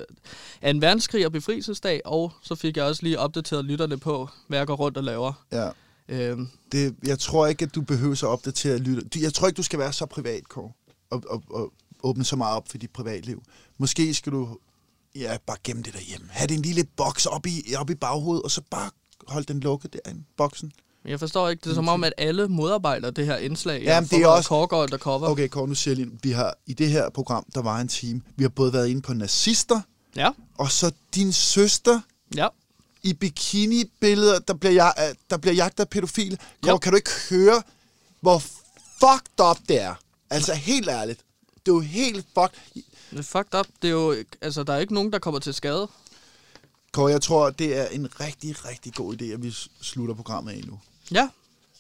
en verdenskrig og befrielsesdag, og så fik jeg også lige opdateret lytterne på, hvad jeg går rundt og laver. Ja. Øhm, Det, jeg tror ikke, at du behøver at opdatere lytter. Jeg tror ikke, du skal være så privat, Kåre, og, og, og åbne så meget op for dit privatliv. Måske skal du ja, bare gemme det derhjemme. Ha' det en lille boks op i, op i baghovedet, og så bare hold den lukket derinde, boksen. Jeg forstår ikke, det er som om, at alle modarbejder det her indslag. Jamen, det er også- Korgård undercover. Okay, Kåre, nu siger jeg lige, vi har i det her program, der var en time, vi har både været inde på nazister, Ja, og så din søster ja. i bikini-billeder, der bliver, jeg, øh, der bliver jagtet af pædofile. Kåre, Yep. kan du ikke høre, hvor fucked up det er? Altså, helt ærligt. Det er jo helt fucked. Det er fucked up. Det er jo, altså, der er ikke nogen, der kommer til skade. Kåre, jeg tror, det er en rigtig, rigtig god idé, at vi slutter programmet af nu. Ja,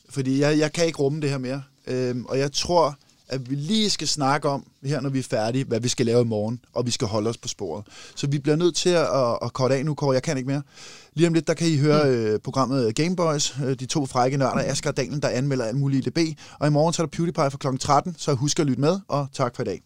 Fordi jeg, jeg kan ikke rumme det her mere. Øhm, og jeg tror, at vi lige skal snakke om, her når vi er færdige, hvad vi skal lave i morgen, og vi skal holde os på sporet. Så vi bliver nødt til at, at, at korte af nu, Kåre. Jeg kan ikke mere. Lige om lidt, der kan I høre mm. øh, programmet Gameboys, øh, de to frække nørder, Asger og Daniel, der anmelder alt muligt i DB. Og i morgen tager der PewDiePie fra kl. 13, så husk at lytte med, og tak for i dag.